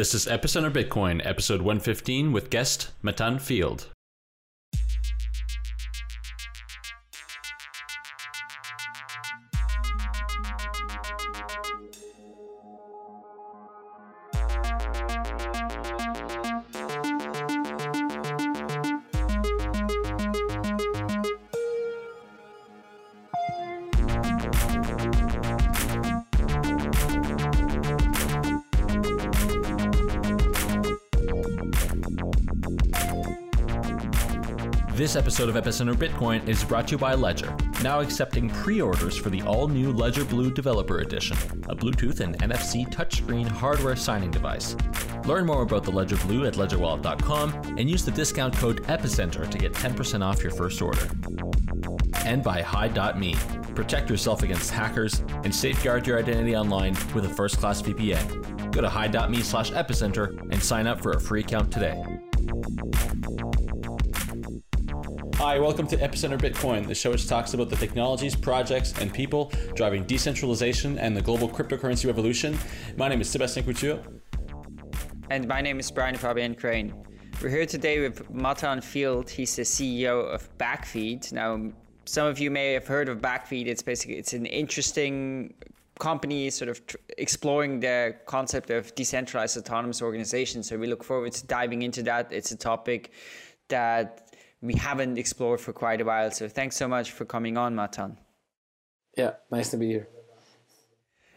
This is Epicenter Bitcoin, episode 115, with guest Matan Field. Episode of Epicenter Bitcoin is brought to you by Ledger, now accepting pre orders for the all new Ledger Blue Developer Edition, a Bluetooth and NFC touchscreen hardware signing device. Learn more about the Ledger Blue at ledgerwallet.com and use the discount code EPICENTER to get 10% off your first order. And by Hide.me. Protect yourself against hackers and safeguard your identity online with a first class VPN. Go to Hide.me slash epicenter and sign up for a free account today. Hi, welcome to Epicenter Bitcoin, the show which talks about the technologies, projects, and people driving decentralization and the global cryptocurrency revolution. My name is Sebastian Couture. And my name is Brian Fabian Crain. We're here today with Matan Field. He's the CEO of Backfeed. Now, some of you may have heard of Backfeed. It's basically it's an interesting company sort of tr- exploring the concept of decentralized autonomous organization. So we look forward to diving into that. It's a topic that we haven't explored for quite a while. So thanks so much for coming on, Matan. Yeah, nice to be here.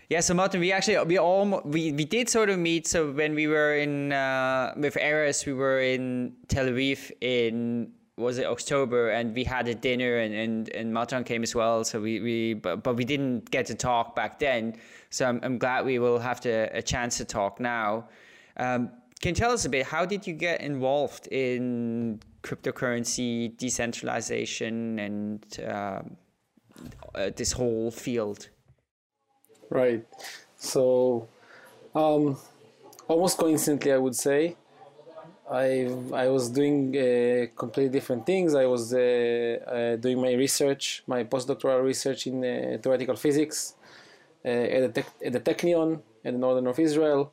Yeah, so Matan, we actually we all we, we did sort of meet. So when we were in uh, with Eris, we were in Tel Aviv in was it October, and we had a dinner, and and and Matan came as well. So we we but, but we didn't get to talk back then. So I'm I'm glad we will have to, a chance to talk now. Um, can you tell us a bit? How did you get involved in cryptocurrency, decentralization, and uh, uh, this whole field? Right. So, um, almost coincidentally, I would say, I I was doing uh, completely different things. I was uh, uh, doing my research, my postdoctoral research in uh, theoretical physics at, the at the Technion in the northern of Israel.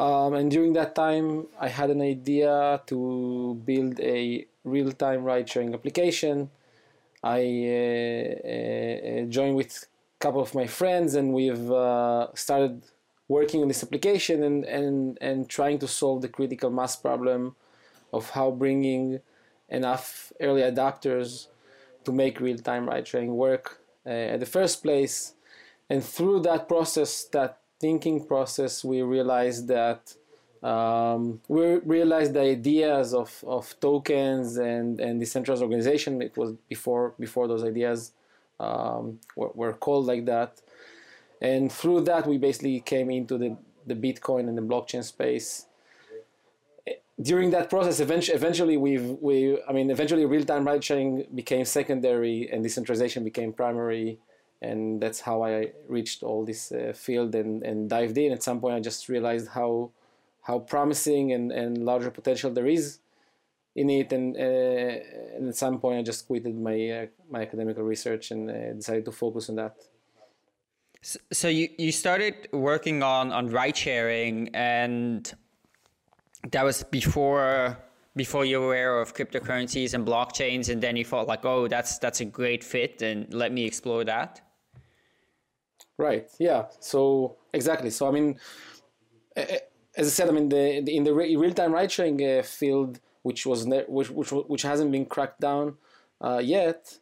Um, and during that time, I had an idea to build a real-time ride-sharing application. I uh, joined with a couple of my friends and we've uh, started working on this application and, and, and trying to solve the critical mass problem of how bringing enough early adopters to make real-time ride sharing work uh, at the first place and through that process that thinking process we realized that um, we realized the ideas of, of tokens and, and decentralized organization it was before before those ideas um, were, were, called like that. And through that, we basically came into the, the Bitcoin and the blockchain space. During that process, eventually, eventually we've, we, I mean, eventually real-time ride sharing became secondary and decentralization became primary. And that's how I reached all this uh, field and, and dived in. At some point, I just realized how, how promising and, and larger potential there is in it, and, uh, and at some point I just quitted my uh, my academic research and uh, decided to focus on that. So you, you started working on, on ride sharing and that was before before you were aware of cryptocurrencies and blockchains and then you thought like oh that's that's a great fit and let me explore that right yeah so exactly so i mean as i said i mean the in the real-time ride sharing uh, field which was ne- which, which which hasn't been cracked down uh, yet.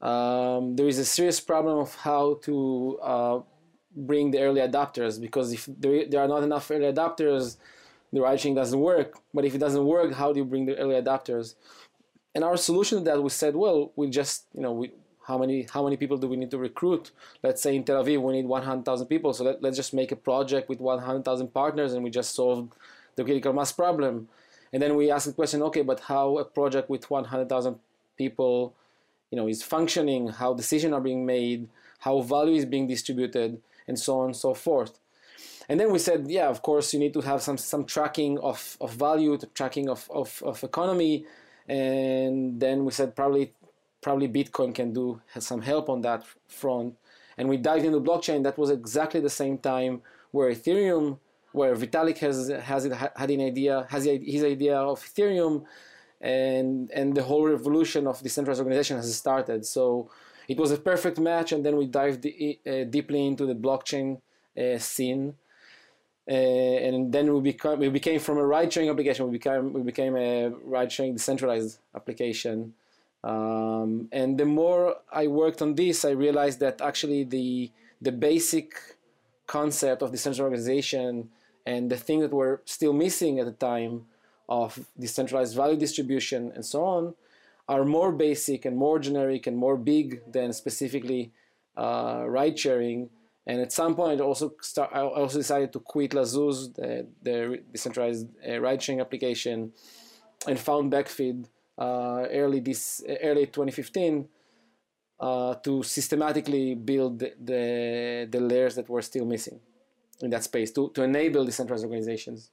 Um, there is a serious problem of how to uh, bring the early adopters because if there, there are not enough early adopters, the ride sharing doesn't work. But if it doesn't work, how do you bring the early adopters? And our solution to that, we said, well, we just you know we how many how many people do we need to recruit? Let's say in Tel Aviv we need 100,000 people, so let, let's just make a project with 100,000 partners, and we just solved the critical mass problem. And then we ask the question, okay, but how a project with 100,000 people, you know, is functioning, how decisions are being made, how value is being distributed, and so on and so forth. And then we said, yeah, of course, you need to have some some tracking of, of value, tracking of, of, of economy. And then we said probably probably Bitcoin can do some help on that front. And we dived into blockchain. That was exactly the same time where Ethereum where Vitalik has has it, had an idea has his idea of Ethereum, and and the whole revolution of decentralized organization has started. So it was a perfect match, and then we dived uh, deeply into the blockchain uh, scene. Uh, and then we become we became from a ride sharing application we became we became a ride sharing decentralized application um, and the more I worked on this I realized that actually the the basic concept of decentralized organization and the thing that were still missing at the time of decentralized value distribution and so on are more basic and more generic and more big than specifically uh, ride sharing. And at some point, also start, I also decided to quit Lazuz, the, the decentralized uh, ride sharing application, and found Backfeed uh, early this early 2015 uh, to systematically build the, the, layers that were still missing in that space to, to enable decentralized organizations.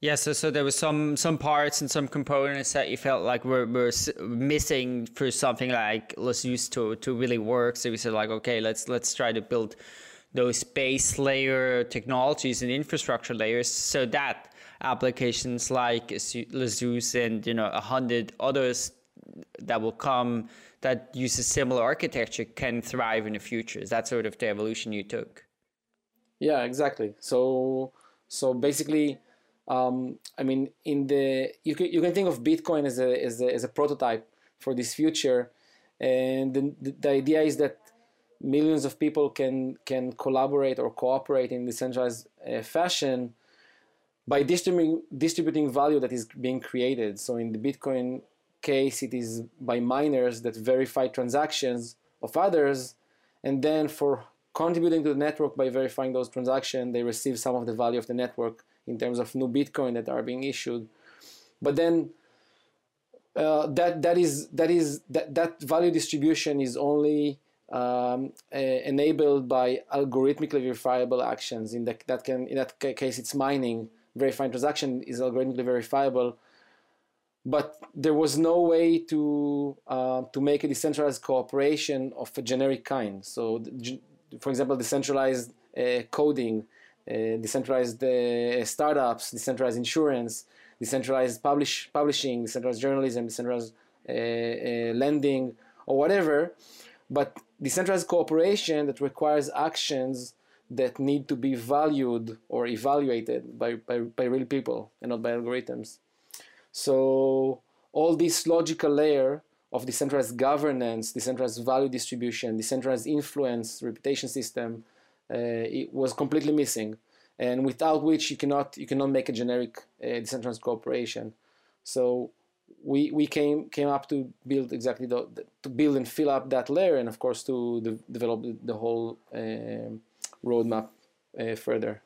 Yeah, so so there was some some parts and some components that you felt like were, were missing for something like Lazuz to to really work. So we said like, okay, let's let's try to build those base layer technologies and infrastructure layers so that applications like Lazuz and you know a hundred others that will come that use a similar architecture can thrive in the future. Is that sort of the evolution you took? Yeah, exactly. So so basically um, I mean, in the you can you can think of Bitcoin as a as a, as a prototype for this future, and the, the idea is that millions of people can can collaborate or cooperate in decentralized uh, fashion by distributing distributing value that is being created. So in the Bitcoin case, it is by miners that verify transactions of others, and then for contributing to the network by verifying those transactions, they receive some of the value of the network in terms of new Bitcoin that are being issued. But then uh, that that is that is that, that value distribution is only um, uh, enabled by algorithmically verifiable actions. In that that can in that case, it's mining. Verifying transaction is algorithmically verifiable, but there was no way to uh, to make a decentralized cooperation of a generic kind. So, for example, decentralized uh, coding uh, decentralized uh, startups, decentralized insurance, decentralized publish, publishing, decentralized journalism, decentralized uh, lending, or whatever. But decentralized cooperation that requires actions that need to be valued or evaluated by, by, by real people and not by algorithms. So all this logical layer of decentralized governance, decentralized value distribution, decentralized influence, reputation system, uh, it was completely missing, and without which you cannot you cannot make a generic uh, decentralized cooperation. So we we came came up to build exactly the, the, to build and fill up that layer, and of course to de- develop the, the whole uh, roadmap uh, further.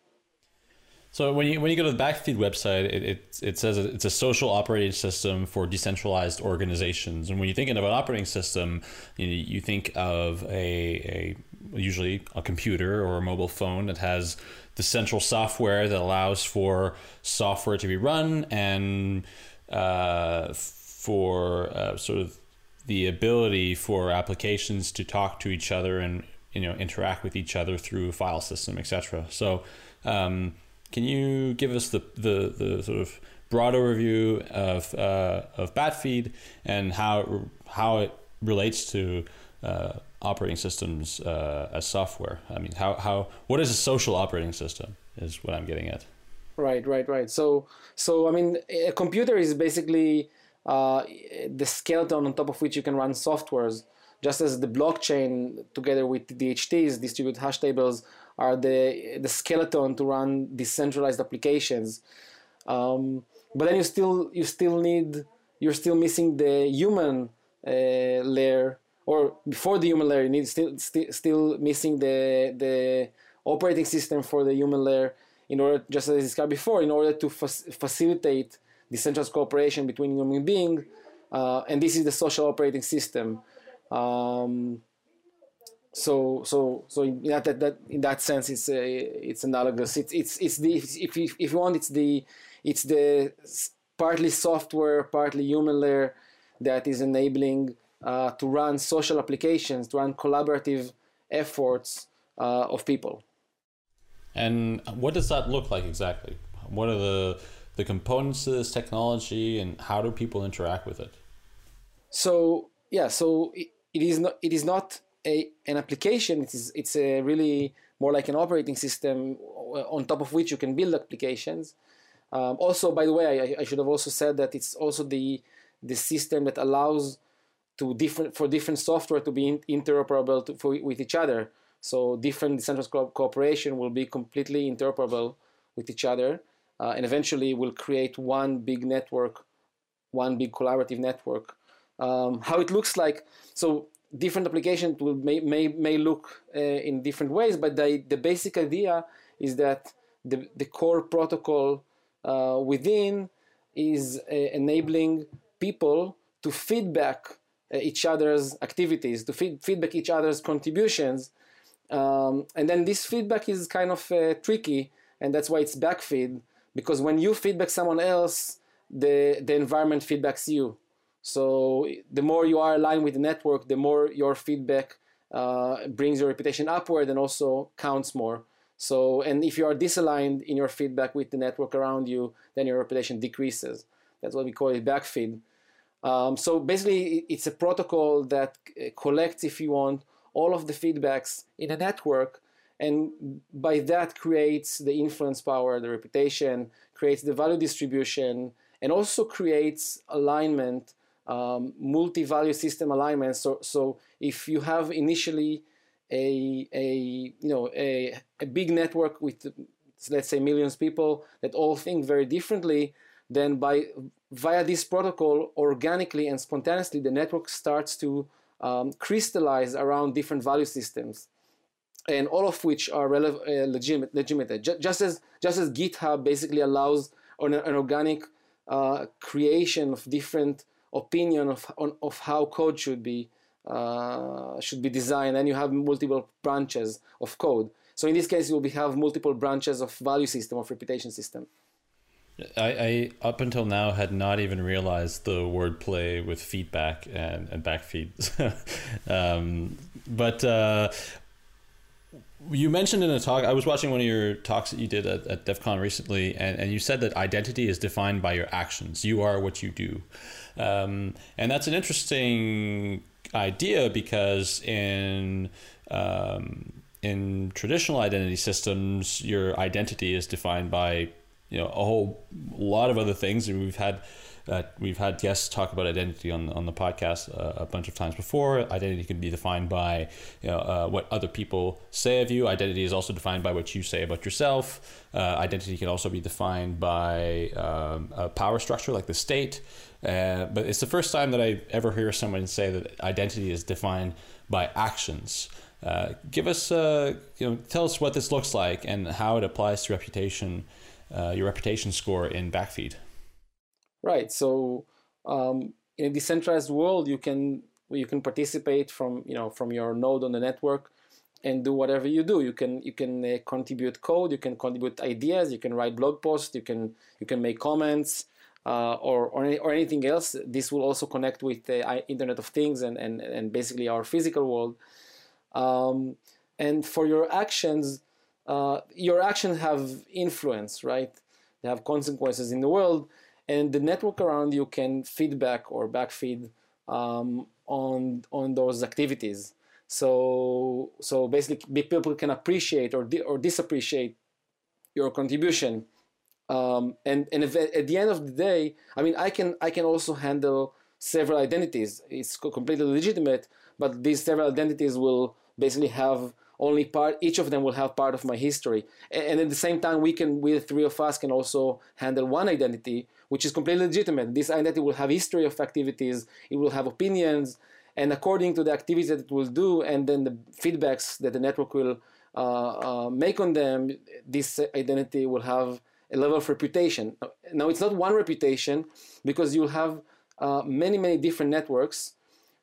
So when you when you go to the Backfeed website, it, it, it says it's a social operating system for decentralized organizations. And when you're thinking of an operating system, you, you think of a, a usually a computer or a mobile phone that has the central software that allows for software to be run and uh, for uh, sort of the ability for applications to talk to each other and you know interact with each other through a file system, etc. So, um, can you give us the, the the sort of broad overview of uh, of Backfeed and how how it relates to uh, operating systems uh, as software? I mean, how, how what is a social operating system? Is what I'm getting at. Right, right, right. So, so I mean, a computer is basically uh, the skeleton on top of which you can run softwares. Just as the blockchain, together with DHTs, distributed hash tables, are the the skeleton to run decentralized applications. Um, but then you still you still need you're still missing the human uh, layer or before the human layer, you need still st- still missing the the operating system for the human layer in order, just as I described before, in order to fa- facilitate decentralized cooperation between human beings, uh, and this is the social operating system. Um, so so so in that, that, that in that sense it's it's analogous it's it's it's the if if, if you want it's the it's the partly software partly human layer that is enabling uh, to run social applications, to run collaborative efforts uh, of people. And what does that look like exactly? What are the the components of this technology, and how do people interact with it? So yeah, so it, it is not it is not a an application. It is it's a really more like an operating system on top of which you can build applications. Um, also, by the way, I, I, should have also said that it's also the the system that allows to different for different software to be interoperable to, for, with each other. So different decentralized co- cooperation will be completely interoperable with each other, uh, and eventually will create one big network, one big collaborative network. Um, how it looks like, so different applications will may may, may look uh, in different ways, but the the basic idea is that the the core protocol uh, within is uh, enabling people to feedback uh, each other's activities, to feed, feedback each other's contributions. Um, and then this feedback is kind of uh, tricky, and that's why it's backfeed, because when you feedback someone else, the, the environment feedbacks you. So the more you are aligned with the network, the more your feedback uh, brings your reputation upward and also counts more. So, and if you are disaligned in your feedback with the network around you, then your reputation decreases. That's what we call it backfeed. Um, so basically, it's a protocol that uh, collects, if you want, all of the feedbacks in a network, and by that creates the influence power, the reputation, creates the value distribution, and also creates alignment, um, multi-value system alignment. So, so if you have initially a, a you know a, a big network with let's say millions of people that all think very differently then by via this protocol organically and spontaneously the network starts to um, crystallize around different value systems and all of which are rele- uh, legitimate, legitimate. just as just as github basically allows an, an organic uh, creation of different opinion of, on, of how code should be uh, should be designed and you have multiple branches of code. So in this case, you will have multiple branches of value system, of reputation system. I, I up until now had not even realized the wordplay with feedback and, and backfeed. um, but uh, you mentioned in a talk, I was watching one of your talks that you did at, at DEF CON recently, and, and you said that identity is defined by your actions. You are what you do. Um, and that's an interesting idea because in um, in traditional identity systems, your identity is defined by you know a whole lot of other things, we've had. Uh, we've had guests talk about identity on on the podcast uh, a bunch of times before. Identity can be defined by you know uh, what other people say of you. Identity is also defined by what you say about yourself. Uh, identity can also be defined by um, a power structure like the state. Uh, but it's the first time that I ever hear someone say that identity is defined by actions. Uh, give us, you know, tell us what this looks like and how it applies to reputation, uh, your reputation score in Backfeed. Right. So um, in a decentralized world, you can you can participate from you know from your node on the network and do whatever you do. You can you can uh, contribute code, you can contribute ideas, you can write blog posts, you can you can make comments uh, or, or, or, anything else. This will also connect with the Internet of Things and, and, and basically our physical world. Um, and for your actions, uh, your actions have influence, right? They have consequences in the world, and the network around you can feedback or backfeed um, on on those activities. So so basically, people can appreciate or di- or disappreciate your contribution um, and and if, at the end of the day, I mean, I can I can also handle several identities. It's completely legitimate, but these several identities will basically have only part. Each of them will have part of my history, and, at the same time, we can, we the three of us, can also handle one identity, which is completely legitimate. This identity will have history of activities. It will have opinions, and according to the activities that it will do, and then the feedbacks that the network will uh, uh, make on them, this identity will have a level of reputation. Now, it's not one reputation because you'll have uh, many, many different networks,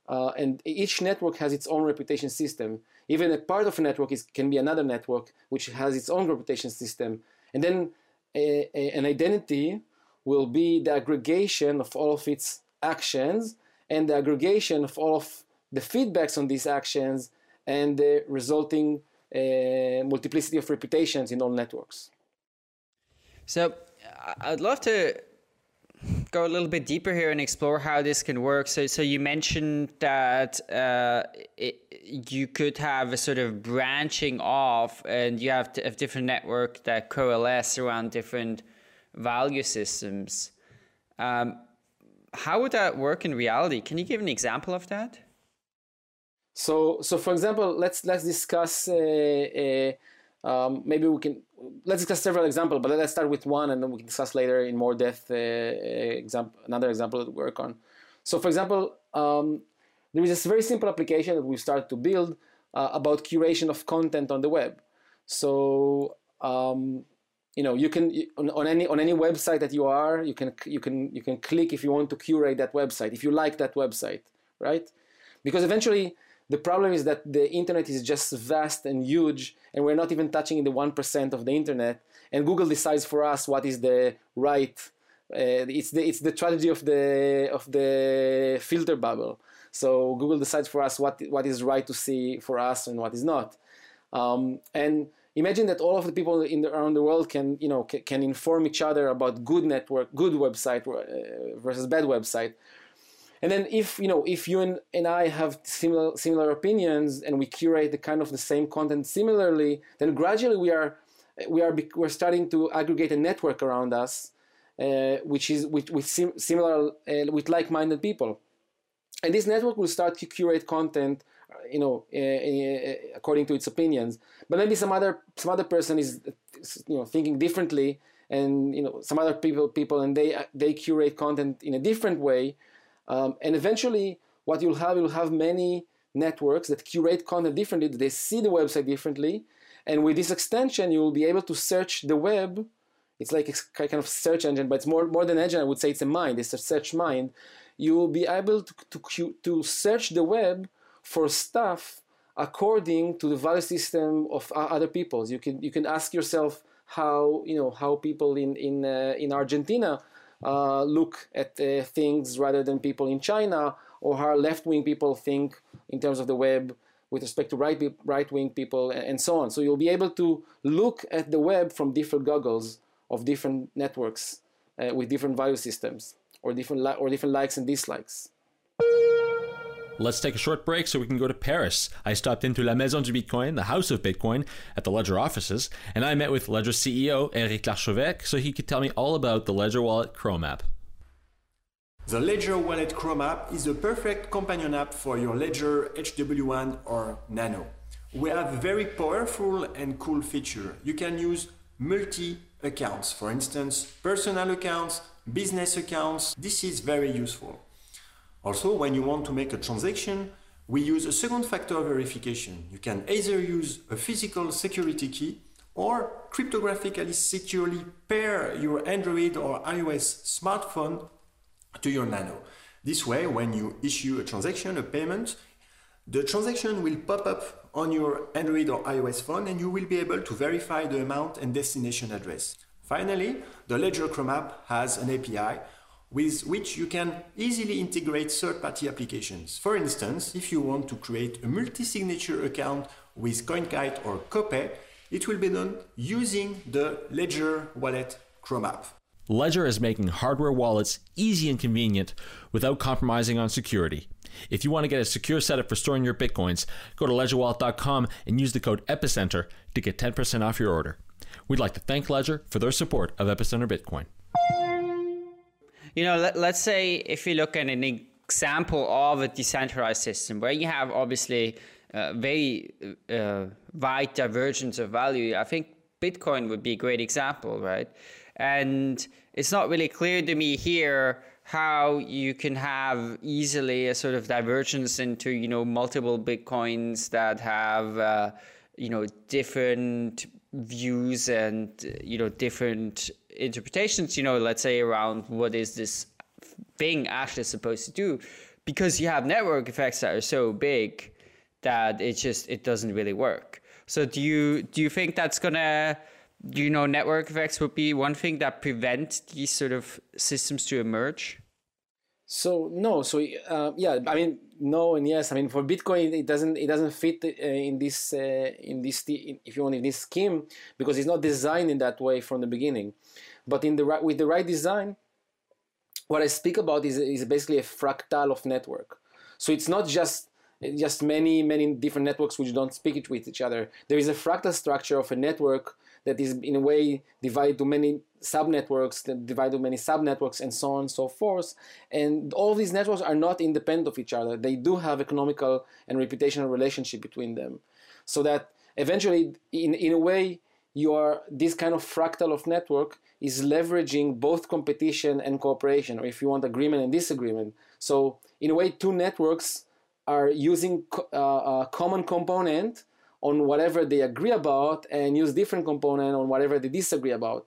uh, and each network has its own reputation system. Even a part of a network is, can be another network which has its own reputation system. And then a, a, an identity will be the aggregation of all of its actions and the aggregation of all of the feedbacks on these actions and the resulting uh, multiplicity of reputations in all networks. So I'd love to go a little bit deeper here and explore how this can work. So, so you mentioned that uh, it, you could have a sort of branching off, and you have a different network that coalesce around different value systems. Um, how would that work in reality? Can you give an example of that? So, so for example, let's let's discuss. Uh, uh, um, maybe we can let's discuss several examples, but let's start with one, and then we can discuss later in more depth. Uh, example, another example to work on. So, for example, um, there is this very simple application that we started to build uh, about curation of content on the web. So, um, you know, you can on, on, any on any website that you are, you can you can you can click if you want to curate that website, if you like that website, right? Because eventually the problem is that the internet is just vast and huge, and we're not even touching the 1% of the internet. And Google decides for us what is the right. Uh, it's the it's the tragedy of the of the filter bubble. So Google decides for us what what is right to see for us and what is not. Um, and imagine that all of the people in the, around the world can you know can, inform each other about good network, good website uh, versus bad website and then if you know if you and, and I have similar similar opinions and we curate the kind of the same content similarly, then gradually we are we are we're starting to aggregate a network around us, uh, which is with, with sim- similar uh, with like-minded people, and this network will start to curate content, you know, uh, uh according to its opinions. But maybe some other some other person is you know thinking differently, and you know some other people people and they they curate content in a different way um, and eventually, what you'll have, you'll have many networks that curate content differently, they see the website differently. And with this extension, you will be able to search the web. It's like a kind of search engine, but it's more, more than engine. I would say it's a mind. It's a search mind. You will be able to, to, to search the web for stuff according to the value system of other peoples. You can you can ask yourself how you know how people in in uh, in Argentina uh, look at uh, things rather than people in China or how left-wing people think in terms of the web with respect to right right-wing people and so on. So you'll be able to look at the web from different goggles of different networks uh, with different value systems or different or different likes and dislikes. Let's take a short break so we can go to Paris. I stopped into La Maison du Bitcoin, the house of Bitcoin, at the Ledger offices, and I met with Ledger CEO Eric Larchevêque so he could tell me all about the Ledger Wallet Chrome app. The Ledger Wallet Chrome app is a perfect companion app for your Ledger HW1 or Nano. We have very powerful and cool feature. You can use multi accounts, for instance, personal accounts, business accounts. This is very useful. Also, when you want to make a transaction, we use a second factor verification. You can either use a physical security key or cryptographically securely pair your Android or iOS smartphone to your Nano. This way, when you issue a transaction, a payment, the transaction will pop up on your Android or iOS phone and you will be able to verify the amount and destination address. Finally, the Ledger Chrome app has an API with which you can easily integrate third-party applications. For instance, if you want to create a multi-signature account with CoinKite or Copay, it will be done using the Ledger Wallet Chrome app. Ledger is making hardware wallets easy and convenient without compromising on security. If you want to get a secure setup for storing your bitcoins, go to ledgerwallet.com and use the code EPICENTER to get 10% off your order. We'd like to thank Ledger for their support of Epicenter Bitcoin. You know, let, let's say if you look at an example of a decentralized system where you have obviously uh, very uh, wide divergence of value, I think Bitcoin would be a great example, right? And it's not really clear to me here how you can have easily a sort of divergence into you know multiple bitcoins that have uh, you know different views and you know different interpretations, you know, let's say around what is this thing actually supposed to do, because you have network effects that are so big that it just it doesn't really work. So do you do you think that's gonna you know network effects would be one thing that prevent these sort of systems to emerge? So no, so uh, yeah, I mean no and yes. I mean for Bitcoin, it doesn't it doesn't fit uh, in this uh, in this if you want in this scheme because it's not designed in that way from the beginning. But in the right with the right design, what I speak about is is basically a fractal of network. So it's not just just many many different networks which don't speak it with each other. There is a fractal structure of a network that is in a way divided to many subnetworks that divide to many subnetworks and so on and so forth. And all these networks are not independent of each other. They do have economical and reputational relationship between them. So that eventually, in, in a way, you are this kind of fractal of network is leveraging both competition and cooperation, or if you want agreement and disagreement. So in a way, two networks are using uh, a common component on whatever they agree about and use different component on whatever they disagree about.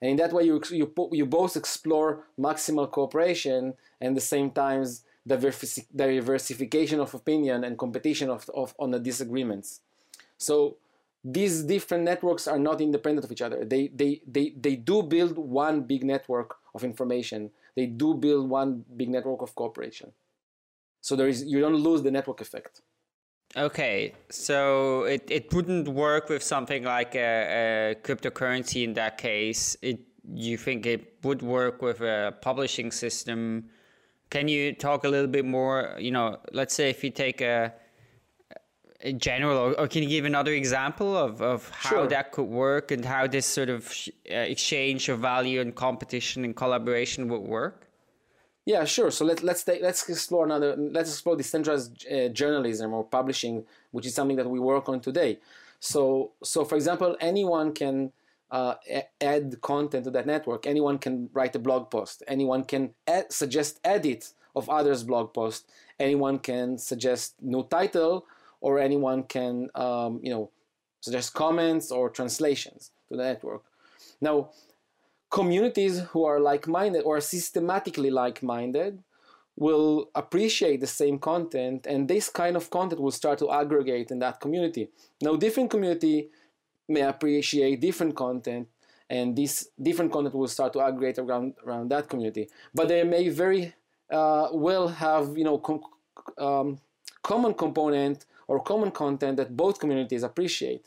And in that way, you, you, you both explore maximal cooperation and the same times diversification of opinion and competition of, of, on the disagreements. So these different networks are not independent of each other. They, they, they, they do build one big network of information. They do build one big network of cooperation. So there is, you don't lose the network effect. Okay, so it, it wouldn't work with something like a, a, cryptocurrency in that case. It you think it would work with a publishing system? Can you talk a little bit more? You know, let's say if you take a, a general, or, or, can you give another example of, of how sure. that could work and how this sort of uh, exchange of value and competition and collaboration would work? Yeah, sure. So let, let's take, let's explore another. Let's explore decentralized uh, journalism or publishing, which is something that we work on today. So, so for example, anyone can uh, add content to that network. Anyone can write a blog post. Anyone can suggest edit of others' blog post. Anyone can suggest new title, or anyone can, um, you know, suggest comments or translations to the network. Now, communities who are like-minded or systematically like-minded will appreciate the same content and this kind of content will start to aggregate in that community. Now different community may appreciate different content and this different content will start to aggregate around around that community. But they may very uh, well have you know com- um, common component or common content that both communities appreciate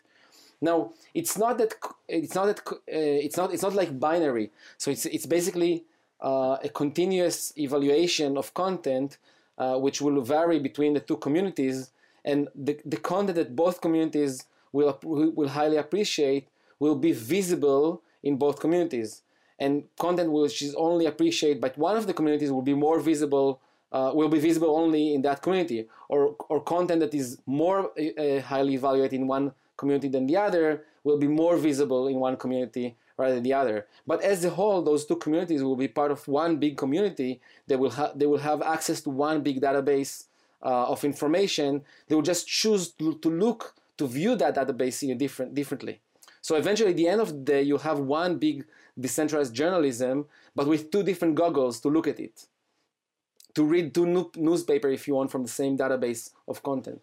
now it's not that it's not that uh, it's not it's not like binary. So it's it's basically uh, a continuous evaluation of content uh, which will vary between the two communities, and the the content that both communities will will highly appreciate will be visible in both communities. And content which is only appreciated by one of the communities will be more visible uh, will be visible only in that community, or, or content that is more uh, highly evaluated in one community than the other will be more visible in one community rather than the other. But as a whole, those two communities will be part of one big community. They will have they will have access to one big database uh, of information. They will just choose to, to look to view that database in a different differently. So eventually, at the end of the day, you have one big decentralized journalism, but with two different goggles to look at it. To read two newspaper if you want from the same database of content.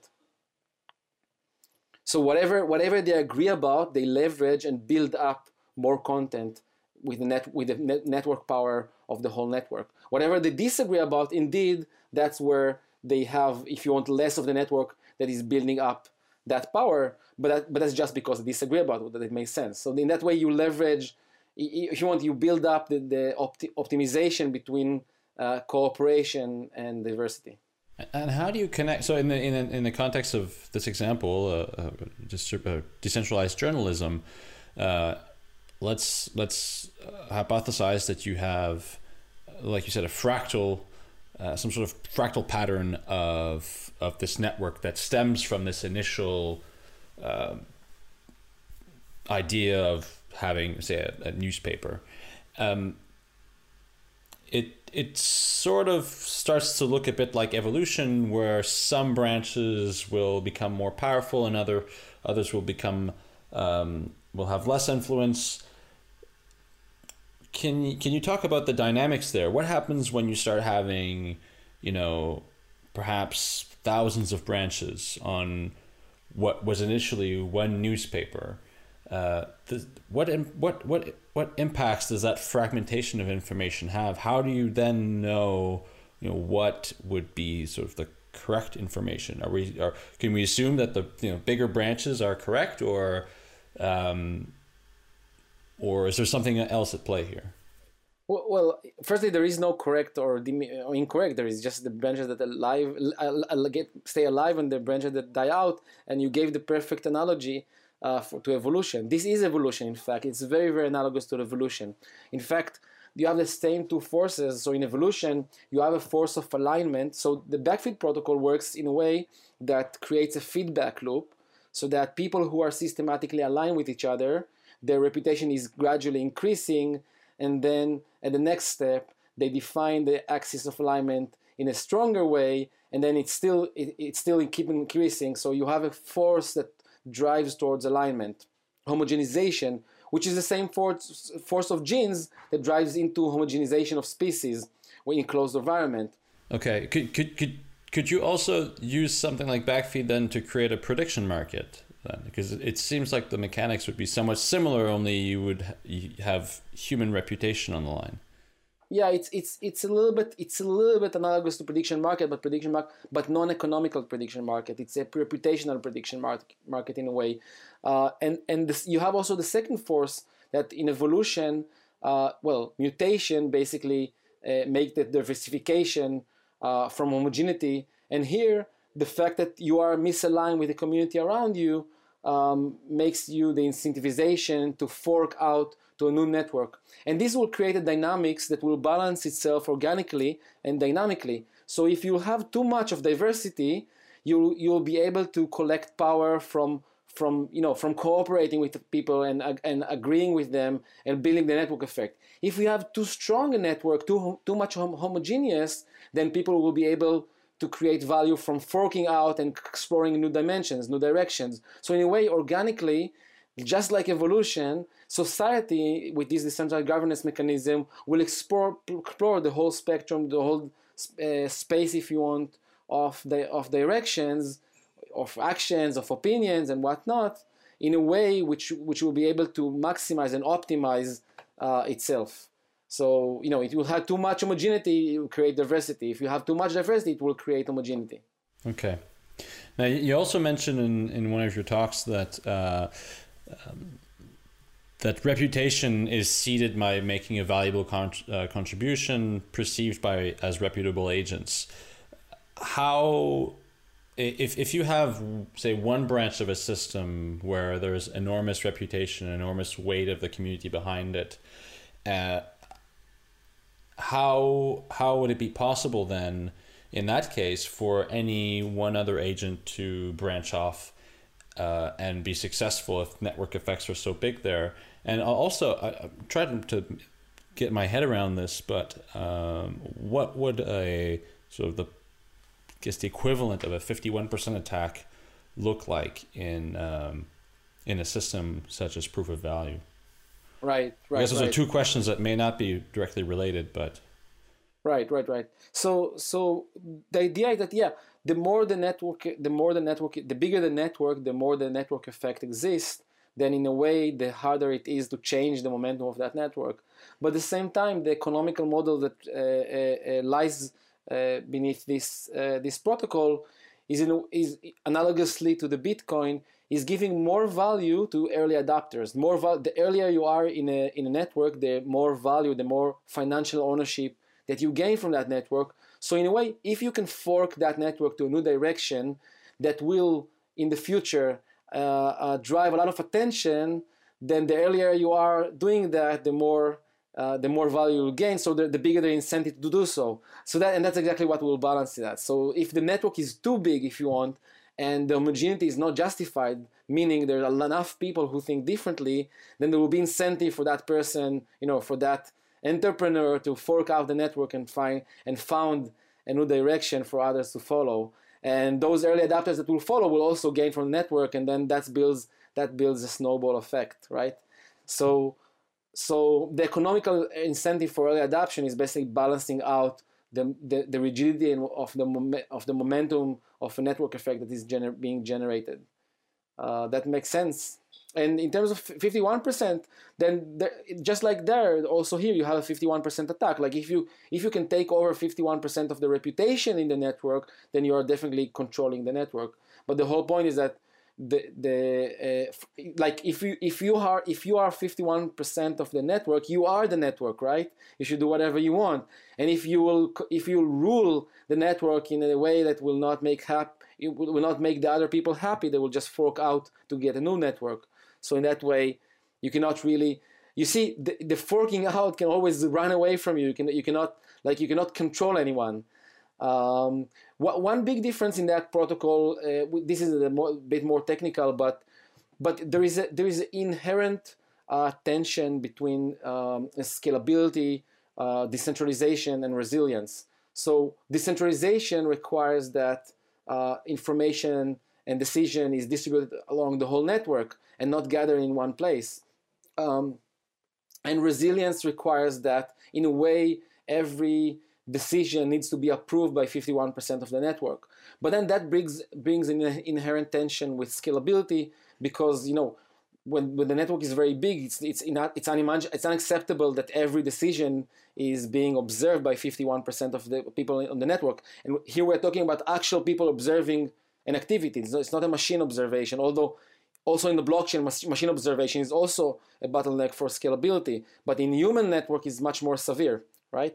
So whatever whatever they agree about, they leverage and build up more content with the net with the net network power of the whole network. Whatever they disagree about, indeed, that's where they have, if you want, less of the network that is building up that power. But that, but that's just because they disagree about it that it makes sense. So in that way, you leverage. If you want, you build up the, the opti- optimization between uh, cooperation and diversity. And how do you connect? So, in the in, in the context of this example, uh, uh, just uh, decentralized journalism, uh, let's let's uh, hypothesize that you have, like you said, a fractal, uh, some sort of fractal pattern of of this network that stems from this initial idea of having, say, a, a newspaper. Um, it it sort of starts to look a bit like evolution, where some branches will become more powerful and other others will become um, will have less influence. Can can you talk about the dynamics there? What happens when you start having, you know, perhaps thousands of branches on what was initially one newspaper? Uh, the, what what what what impacts does that fragmentation of information have? How do you then know, you know what would be sort of the correct information? Are we are can we assume that the you know bigger branches are correct, or um, or is there something else at play here? Well, well, firstly, there is no correct or, or incorrect. There is just the branches that alive get stay alive and the branches that die out. And you gave the perfect analogy uh, for, to evolution. This is evolution. In fact, it's very very analogous to evolution. In fact, you have the same two forces. So in evolution, you have a force of alignment. So the backfeed protocol works in a way that creates a feedback loop, so that people who are systematically aligned with each other, their reputation is gradually increasing and then at the next step they define the axis of alignment in a stronger way and then it's still it, it's still keep increasing so you have a force that drives towards alignment. Homogenization which is the same force, force of genes that drives into homogenization of species in closed environment. Okay could, could, could, could you also use something like backfeed then to create a prediction market then? Because it seems like the mechanics would be somewhat similar only you would have human reputation on the line yeah it's it's it's a little bit it's a little bit analogous to prediction market but prediction market but non-economical prediction market. It's a reputational prediction market market in a way. Uh, and and this, you have also the second force that in evolution uh, well mutation basically uh, make the diversification uh, from homogeneity. And here the fact that you are misaligned with the community around you um, makes you the incentivization to fork out to a new network. And this will create a dynamics that will balance itself organically and dynamically. So if you have too much of diversity, you you'll be able to collect power from from you know from cooperating with people and and agreeing with them and building the network effect. If we have too strong a network, too too much hom- homogeneous, then people will be able to create value from forking out and exploring new dimensions, new directions. So in a way, organically, just like evolution, society with this decentralized governance mechanism will explore, explore the whole spectrum, the whole uh, space, if you want, of the of directions, of actions, of opinions, and whatnot, in a way which which will be able to maximize and optimize uh, itself. So, you know, it will have too much homogeneity, it will create diversity. If you have too much diversity, it will create homogeneity. Okay. Now, you also mentioned in, in one of your talks that uh, um, that reputation is seeded by making a valuable con- uh, contribution perceived by as reputable agents. How, if, if you have, say, one branch of a system where there's enormous reputation, enormous weight of the community behind it, uh, how how would it be possible then in that case for any one other agent to branch off uh, and be successful if network effects are so big there and also I, am trying to get my head around this but um, what would a sort of the I guess the equivalent of a 51% attack look like in um, in a system such as proof of value Right, right. I guess those right. are two questions that may not be directly related, but. Right, right, right. So, so the idea is that yeah, the more the network, the more the network, the bigger the network, the more the network effect exists. Then, in a way, the harder it is to change the momentum of that network. But at the same time, the economical model that uh, uh, uh lies uh, beneath this uh, this protocol is in, is analogously to the Bitcoin is giving more value to early adopters. More val- the earlier you are in a, in a network, the more value, the more financial ownership that you gain from that network. So in a way, if you can fork that network to a new direction that will in the future uh, uh, drive a lot of attention, then the earlier you are doing that, the more uh, the more value you'll gain. So the, the bigger the incentive to do so. So that and that's exactly what will balance that. So if the network is too big, if you want, and the homogeneity is not justified, meaning there are enough people who think differently, then there will be incentive for that person, you know, for that entrepreneur to fork out the network and find and found a new direction for others to follow. And those early adopters that will follow will also gain from the network, and then that builds that builds a snowball effect, right? So, so the economical incentive for early adoption is basically balancing out the, the, the rigidity of the, of the momentum of a network effect that is gener- being generated. Uh, that makes sense. And in terms of 51%, then just like there, also here you have a 51% attack. Like if you if you can take over 51% of the reputation in the network, then you are definitely controlling the network. But the whole point is that the the uh, like if you if you are if you are 51% of the network you are the network right you should do whatever you want and if you will if you rule the network in a way that will not make hap it will not make the other people happy they will just fork out to get a new network so in that way you cannot really you see the, the forking out can always run away from you. You can you cannot like you cannot control anyone. Um, one big difference in that protocol, uh, this is a bit more technical, but but there is a, there is an inherent uh, tension between um, scalability, uh, decentralization, and resilience. So decentralization requires that uh, information and decision is distributed along the whole network and not gathered in one place. Um, and resilience requires that, in a way, every decision needs to be approved by 51% of the network. But then that brings brings an inherent tension with scalability because you know when, when the network is very big, it's it's not, it's, unimag- it's unacceptable that every decision is being observed by 51% of the people on the network. And here we're talking about actual people observing an activity. Not, it's not a machine observation, although also in the blockchain, machine observation is also a bottleneck for scalability. But in human network is much more severe, right?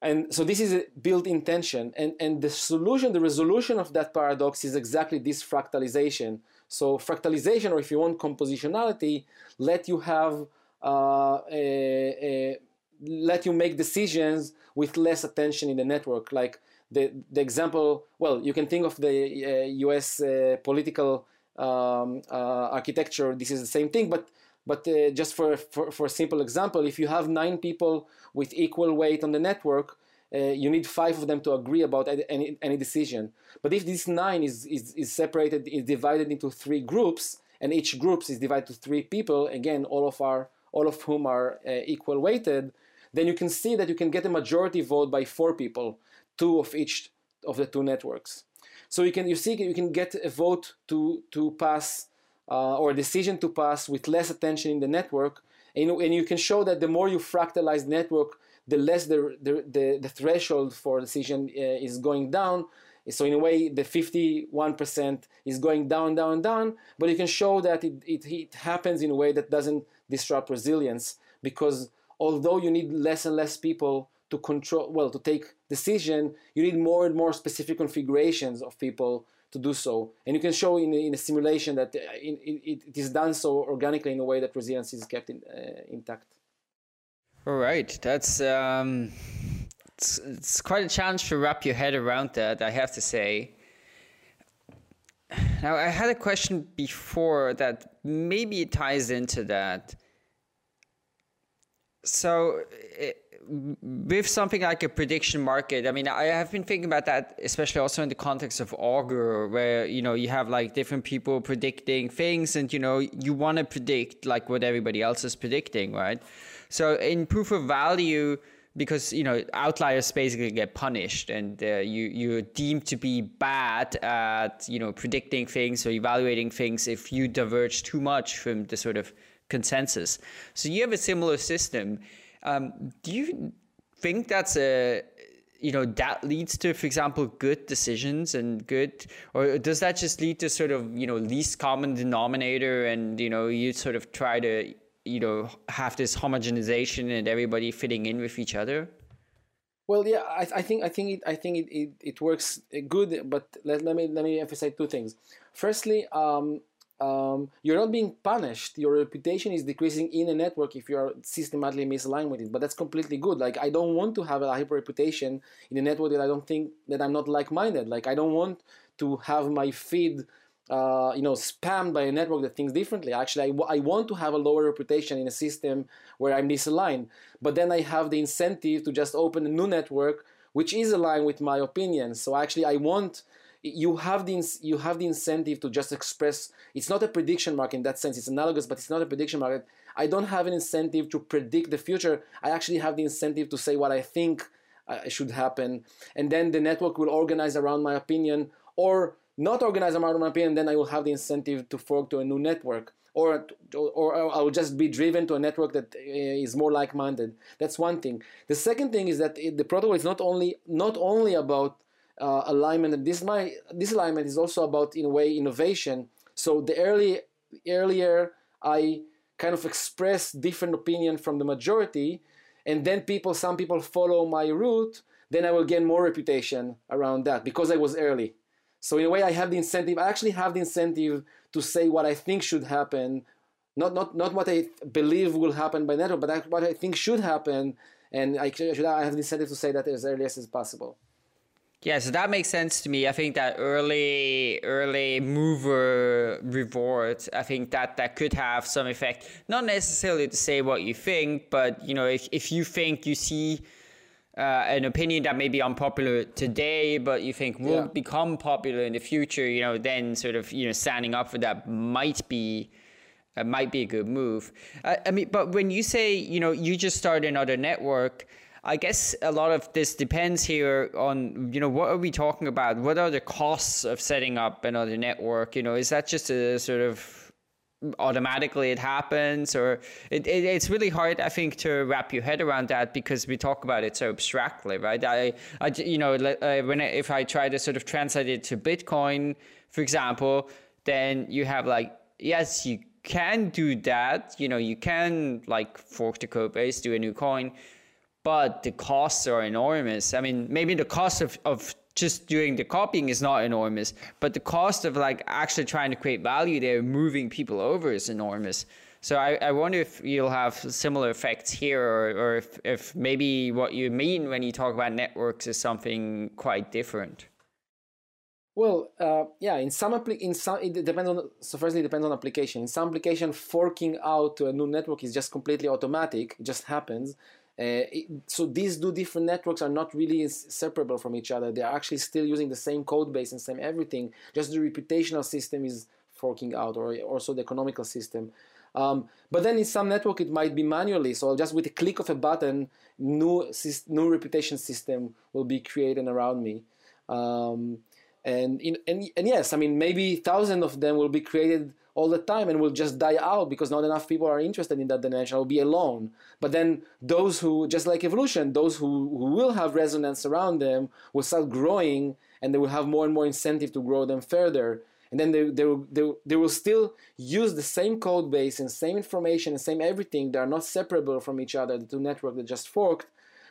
And so this is a built-in tension. And, and the solution, the resolution of that paradox is exactly this fractalization. So fractalization, or if you want compositionality, let you have uh, a, a, let you make decisions with less attention in the network. Like the, the example, well, you can think of the uh, US uh, political um, uh, architecture. This is the same thing, but but uh, just for, for, for a simple example, if you have nine people with equal weight on the network, uh, you need five of them to agree about any, any decision. But if this nine is, is, is separated, is divided into three groups, and each group is divided to three people, again, all of, our, all of whom are uh, equal weighted, then you can see that you can get a majority vote by four people, two of each of the two networks. So you can you see you can get a vote to to pass uh, or a decision to pass with less attention in the network. And, and you can show that the more you fractalize network, the less the, the, the, the threshold for decision uh, is going down. So in a way, the 51% is going down, down, down, but you can show that it, it, it happens in a way that doesn't disrupt resilience because although you need less and less people to control, well, to take decision, you need more and more specific configurations of people to do so. And you can show in, in a simulation that uh, in, in, it is done so organically in a way that resilience is kept in, uh, intact. All right, that's um, it's, it's quite a challenge to wrap your head around that. I have to say. Now, I had a question before that maybe it ties into that. So, it, with something like a prediction market, I mean, I have been thinking about that, especially also in the context of Augur, where you know you have like different people predicting things, and you know you want to predict like what everybody else is predicting, right? So in proof of value, because you know outliers basically get punished, and uh, you you're deemed to be bad at you know predicting things or evaluating things if you diverge too much from the sort of consensus. So you have a similar system um, do you think that's a you know that leads to for example good decisions and good or does that just lead to sort of you know least common denominator and you know you sort of try to you know have this homogenization and everybody fitting in with each other? Well yeah i, I think i think it i think it, it, it works good but let, let me let me emphasize two things. Firstly um, um, you're not being punished. Your reputation is decreasing in a network if you are systematically misaligned with it. But that's completely good. Like I don't want to have a hyper reputation in a network that I don't think that I'm not like-minded. Like I don't want to have my feed, uh, you know, spammed by a network that thinks differently. Actually, I, w- I want to have a lower reputation in a system where I'm misaligned. But then I have the incentive to just open a new network which is aligned with my opinions. So actually, I want you have the you have the incentive to just express. It's not a prediction market in that sense. It's analogous, but it's not a prediction market. I don't have an incentive to predict the future. I actually have the incentive to say what I think uh, should happen, and then the network will organize around my opinion, or not organize around my opinion. And then I will have the incentive to fork to a new network. or, or I'll just be driven to a network that uh, more like-minded. That's one thing. The second thing is that the protocol is not only not only about uh, alignment, and this my this alignment is also about in a way innovation. So the early earlier I kind of express different opinion from the majority, and then people some people follow my route, then I will gain more reputation around that because I was early. So in a way, I have the incentive. I actually have the incentive to say what I think should happen, not not not what I believe will happen by network, but what I think should happen, and I should I have the incentive to say that as early as possible. Yeah, so that makes sense to me. I think that early early mover reward, I think that that could have some effect. Not necessarily to say what you think, but you know, if if you think you see uh, an opinion that may be unpopular today, but you think will yeah. become popular in the future, you know, then sort of you know standing up for that might be uh, might be a good move. Uh, I mean, but when you say you know you just start another network, I guess a lot of this depends here on you know what are we talking about? What are the costs of setting up another network? You know, is that just a sort of automatically it happens or it, it, it's really hard i think to wrap your head around that because we talk about it so abstractly right i, I you know uh, when I, if i try to sort of translate it to bitcoin for example then you have like yes you can do that you know you can like fork the code base do a new coin but the costs are enormous i mean maybe the cost of, of just doing the copying is not enormous, but the cost of like actually trying to create value there, moving people over is enormous. So I, I wonder if you'll have similar effects here, or, or if, if maybe what you mean when you talk about networks is something quite different. Well, uh, yeah, in some appli- in some it depends on so firstly it depends on application. In some application, forking out to a new network is just completely automatic; it just happens. Uh, so these two different networks are not really separable from each other. They are actually still using the same code base and same everything. Just the reputational system is forking out, or also the economical system. Um, but then in some network it might be manually. So just with a click of a button, new new reputation system will be created around me. Um, and, in, and and yes, I mean maybe thousands of them will be created all the time and will just die out because not enough people are interested in that dimension. I'll be alone. But then those who, just like evolution, those who, who will have resonance around them will start growing and they will have more and more incentive to grow them further. And then they, they, will, they, they will still use the same code base and same information and same everything. They are not separable from each other, the two networks that just forked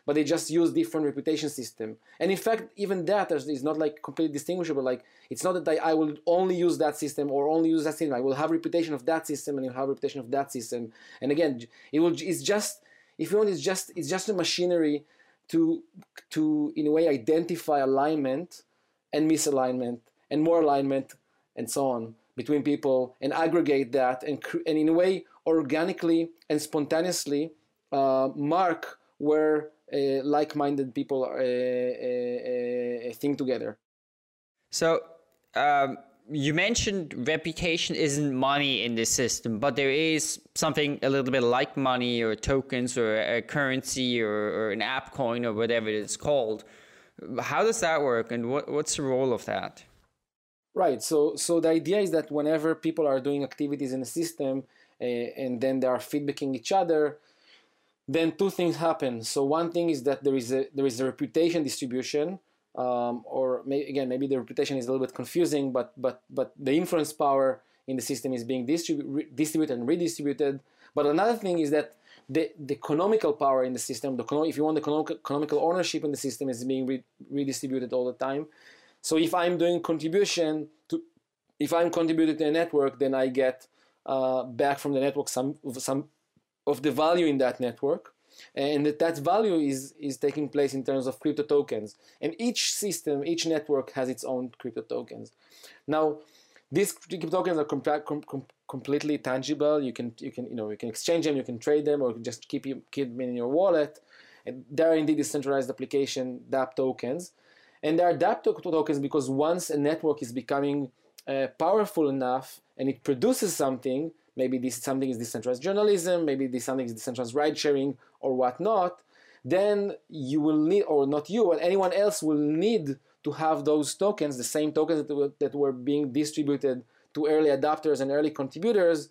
but they just use different reputation system. And in fact, even that is not like completely distinguishable. Like it's not that I, I will only use that system or only use that system. I will have reputation of that system and you'll have reputation of that system. And again, it will. It's just if you want, it's just it's just a machinery to to in a way identify alignment and misalignment and more alignment and so on between people and aggregate that and and in a way organically and spontaneously uh, mark where like-minded people uh, uh, think together. So um, you mentioned reputation isn't money in this system, but there is something a little bit like money or tokens or a currency or, or an app coin or whatever it's called. How does that work, and what, what's the role of that? Right. So, so the idea is that whenever people are doing activities in the system, uh, and then they are feedbacking each other, then two things happen. So one thing is that there is a there is a reputation distribution, um, or may, again maybe the reputation is a little bit confusing, but but but the influence power in the system is being distribu- distributed and redistributed. But another thing is that the, the economical power in the system, the if you want the economic, economical ownership in the system, is being re- redistributed all the time. So if I'm doing contribution to, if I'm contributing to a network, then I get uh, back from the network some some of the value in that network and that that value is is taking place in terms of crypto tokens. And each system each network has its own crypto tokens. Now these crypto tokens are com- com- completely tangible. You can you can you know you can exchange them you can trade them or just keep keep them in your wallet. And they're indeed decentralized application dApp tokens. And they are dApp tokens because once a network is becoming uh, powerful enough and it produces something maybe this something is decentralized journalism, maybe this something is decentralized ride sharing or whatnot, then you will need, or not you, but anyone else will need to have those tokens, the same tokens that were, that were being distributed to early adopters and early contributors,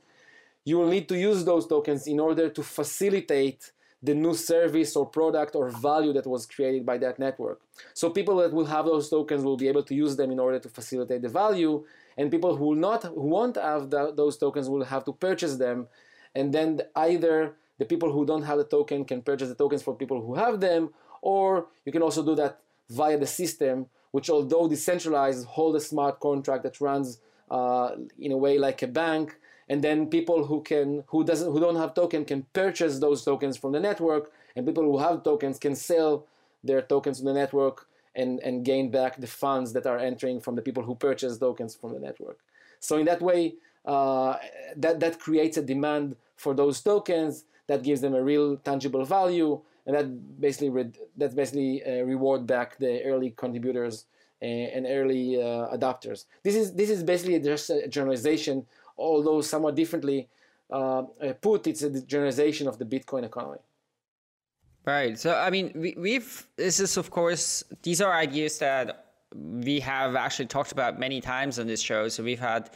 you will need to use those tokens in order to facilitate the new service or product or value that was created by that network. So people that will have those tokens will be able to use them in order to facilitate the value, and people who will not who won't have the, those tokens will have to purchase them, and then either the people who don't have the token can purchase the tokens for people who have them, or you can also do that via the system, which although decentralized, hold a smart contract that runs uh, in a way like a bank. And then people who can who doesn't who don't have token can purchase those tokens from the network. And people who have tokens can sell their tokens to the network and and gain back the funds that are entering from the people who purchase tokens from the network so in that way uh, that that creates a demand for those tokens that gives them a real tangible value and that basically that's basically uh, reward back the early contributors and, and early uh, adopters this is this is basically just a generalization although somewhat differently uh, uh, put, it's a generalization of the Bitcoin economy. Right. So, I mean, we, we've, this is, of course, these are ideas that we have actually talked about many times on this show. So, we've had,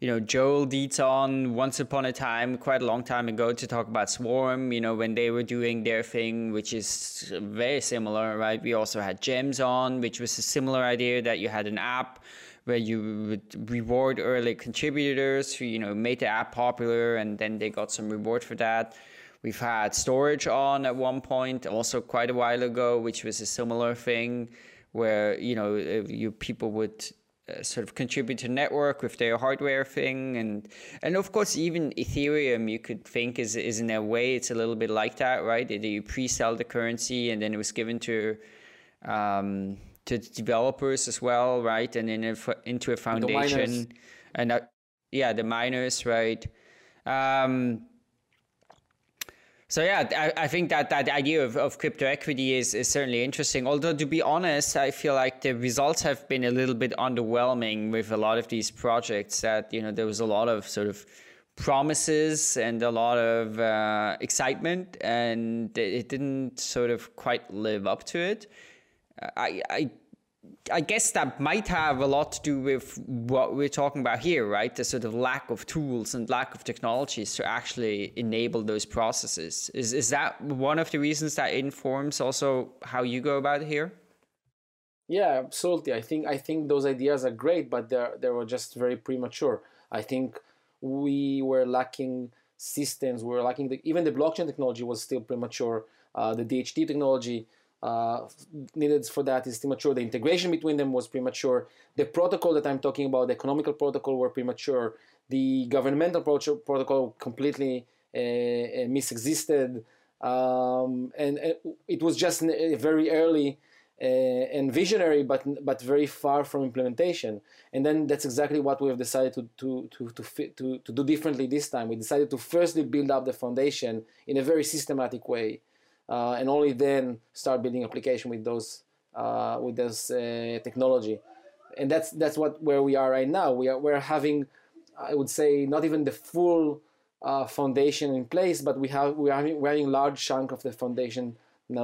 you know, Joel Dietz on once upon a time, quite a long time ago, to talk about Swarm, you know, when they were doing their thing, which is very similar, right? We also had Gems on, which was a similar idea that you had an app where you would reward early contributors who you know made the app popular and then they got some reward for that we've had Storj on at one point also quite a while ago which was a similar thing where you know you people would uh, sort of contribute to network with their hardware thing and and of course even ethereum you could think is is in a way it's a little bit like that right that you pre-sell the currency and then it was given to um, to developers as well, right? And then into a foundation, and uh, yeah, the miners, right? Um, so yeah, I, I, think that that idea of, of crypto equity is, is certainly interesting. Although to be honest, I feel like the results have been a little bit underwhelming with a lot of these projects. That you know there was a lot of sort of promises and a lot of uh, excitement, and it didn't sort of quite live up to it. I, I I guess that might have a lot to do with what we're talking about here, right? The sort of lack of tools and lack of technologies to actually enable those processes. Is is that one of the reasons that informs also how you go about it here? Yeah, absolutely. I think I think those ideas are great, but they they were just very premature. I think we were lacking systems. We were lacking the, even the blockchain technology was still premature. Uh, the DHT technology uh, needed for that is premature. The integration between them was premature. The protocol that I'm talking about, the economical protocol, were premature. The governmental protocol completely uh, uh, misexisted, um, and, it was just very early uh, and visionary, but but very far from implementation. And then that's exactly what we have decided to to to to, fit, to, to do differently this time. We decided to firstly build up the foundation in a very systematic way uh, and only then start building application with those uh, with this uh, technology. And that's that's what where we are right now. We are we're having, I would say, not even the full uh, foundation in place, but we have we are having, we're having large chunk of the foundation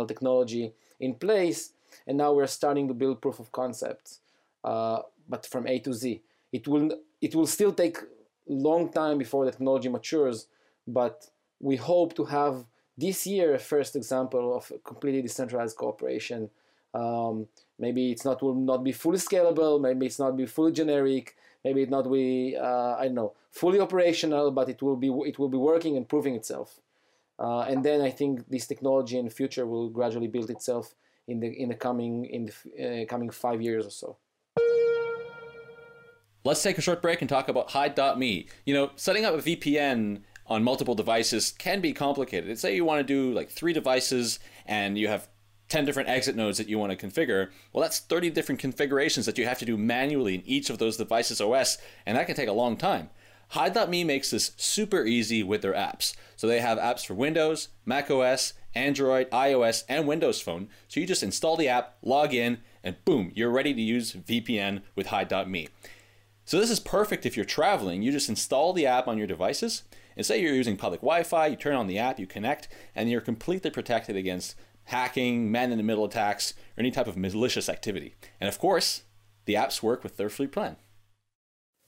technology in place, and now we're starting to build proof of concepts, uh, but from A to Z. It will it will still take long time before the technology matures, but we hope to have this year a first example of a completely decentralized cooperation. Um, maybe it's not will not be fully scalable. Maybe it's not be fully generic. Maybe it not be uh, I don't know fully operational, but it will be it will be working and proving itself. Uh, and then I think this technology in future will gradually build itself in the in the coming in the uh, coming five years or so. Let's take a short break and talk about Hide.me. You know, setting up a VPN on multiple devices can be complicated. Say you want to do like three devices and you have 10 different exit nodes that you want to configure. Well, that's 30 different configurations that you have to do manually in each of those devices OS, and that can take a long time. Hide.me makes this super easy with their apps. So they have apps for Windows, Mac OS, Android, iOS, and Windows Phone. So you just install the app, log in, and boom, you're ready to use VPN with Hide.me. So this is perfect if you're traveling. You just install the app on your devices and say you're using public Wi Fi, you turn on the app, you connect, and you're completely protected against hacking, man in the middle attacks, or any type of malicious activity. And of course, the apps work with their free plan.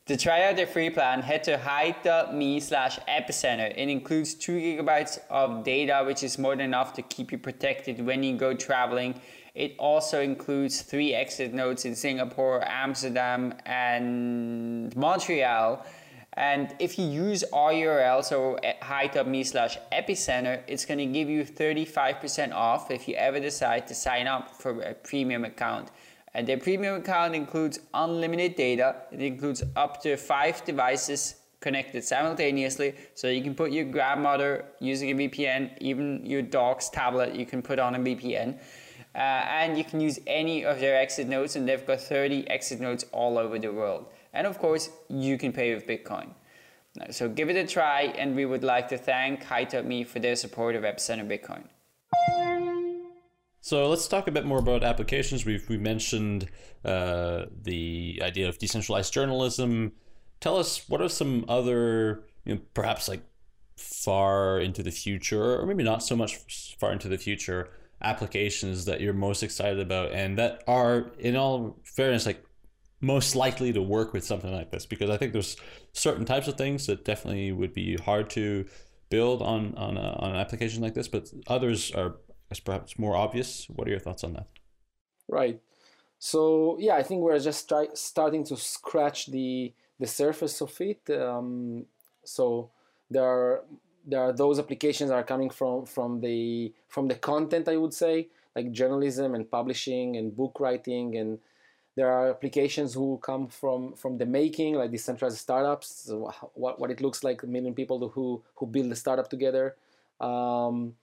To try out the free plan, head to hide.me slash epicenter. It includes 2 gigabytes of data, which is more than enough to keep you protected when you go traveling. It also includes three exit nodes in Singapore, Amsterdam, and Montreal. And if you use our URL, so hide.me slash epicenter, it's going to give you 35% off if you ever decide to sign up for a premium account. And their premium account includes unlimited data. It includes up to five devices connected simultaneously. So you can put your grandmother using a VPN, even your dog's tablet, you can put on a VPN. Uh, and you can use any of their exit nodes, and they've got 30 exit nodes all over the world. And of course, you can pay with Bitcoin. So give it a try, and we would like to thank Hide.me for their support of Epicenter Bitcoin. So let's talk a bit more about applications. We've we mentioned uh, the idea of decentralized journalism. Tell us what are some other, you know, perhaps like far into the future, or maybe not so much far into the future, applications that you're most excited about, and that are, in all fairness, like most likely to work with something like this. Because I think there's certain types of things that definitely would be hard to build on on, a, on an application like this, but others are perhaps more obvious. What are your thoughts on that? Right. So yeah, I think we're just try- starting to scratch the the surface of it. Um, so there are there are those applications that are coming from from the from the content I would say like journalism and publishing and book writing and there are applications who come from from the making like decentralized startups. So what, what it looks like a million people who who build a startup together. Um,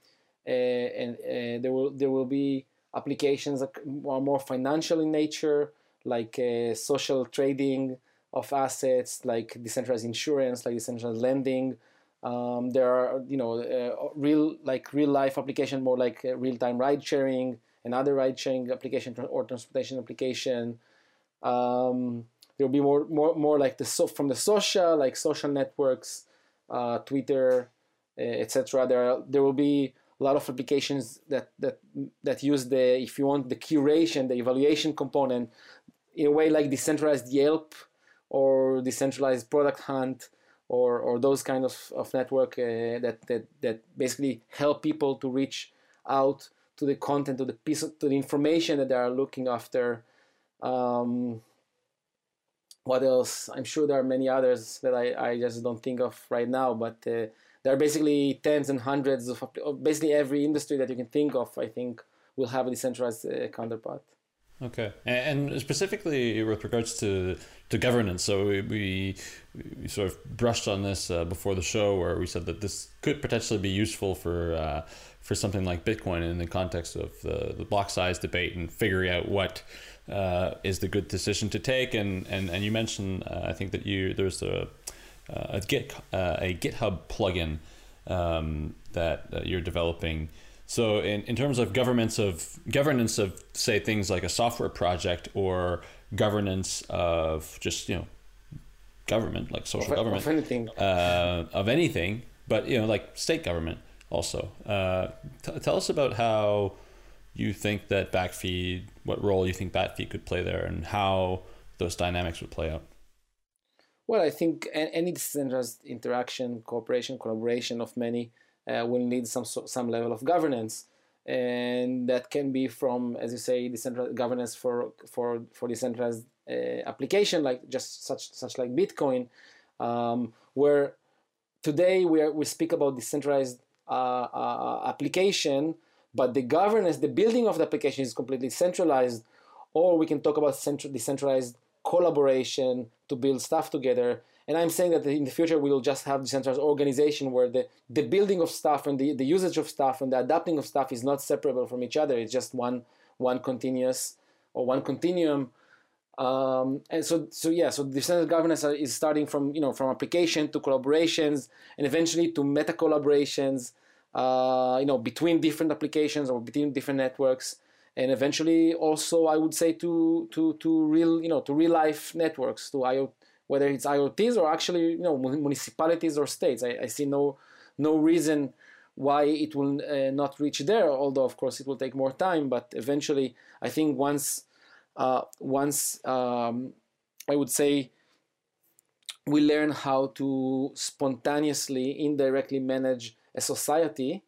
and there will there will be applications that are more financial in nature, like uh, social trading of assets, like decentralized insurance, like decentralized lending. Um, there are you know uh, real like real life application, more like uh, real time ride sharing and other ride sharing application or transportation application. Um, there will be more more more like the so from the social like social networks, uh, Twitter, etc. There there will be a lot of applications that that that use the if you want the curation the evaluation component in a way like decentralized Yelp or decentralized product hunt or or those kind of, of network uh, that, that that basically help people to reach out to the content to the piece to the information that they are looking after um, what else i'm sure there are many others that i, I just don't think of right now but uh, there are basically tens and hundreds of, basically every industry that you can think of. I think will have a decentralized uh, counterpart. Okay, and specifically with regards to to governance, so we, we, sort of brushed on this uh, before the show, where we said that this could potentially be useful for uh, for something like Bitcoin in the context of the, the block size debate and figuring out what uh, is the good decision to take. And and, and you mentioned, uh, I think that you there's a a Git uh, a GitHub plugin um, that uh, you're developing. So in, in terms of governance of governance of say things like a software project or governance of just you know government like social of, government of anything uh, of anything, but you know like state government also. Uh, t- tell us about how you think that backfeed, what role you think backfeed could play there, and how those dynamics would play out. Well, I think any decentralized interaction, cooperation, collaboration of many will need some some level of governance, and that can be from, as you say, decentralized governance for for for decentralized uh, application like just such such like Bitcoin, um, where today we are, we speak about decentralized uh, uh application, but the governance, the building of the application is completely centralized, or we can talk about central, decentralized collaboration to build stuff together. And I'm saying that in the future we will just have decentralized organization where the, the building of stuff and the, the usage of stuff and the adapting of stuff is not separable from each other. It's just one one continuous or one continuum. Um, and so, so yeah, so decentralized governance is starting from you know from application to collaborations and eventually to meta collaborations. Uh, you know between different applications or between different networks and eventually also I would say to to to real you know to real life networks to IoT whether it's IoTs or actually you know municipalities or states. I, I see no no reason why it will uh, not reach there. Although of course it will take more time, but eventually I think once uh, once um, I would say we learn how to spontaneously, indirectly manage a society,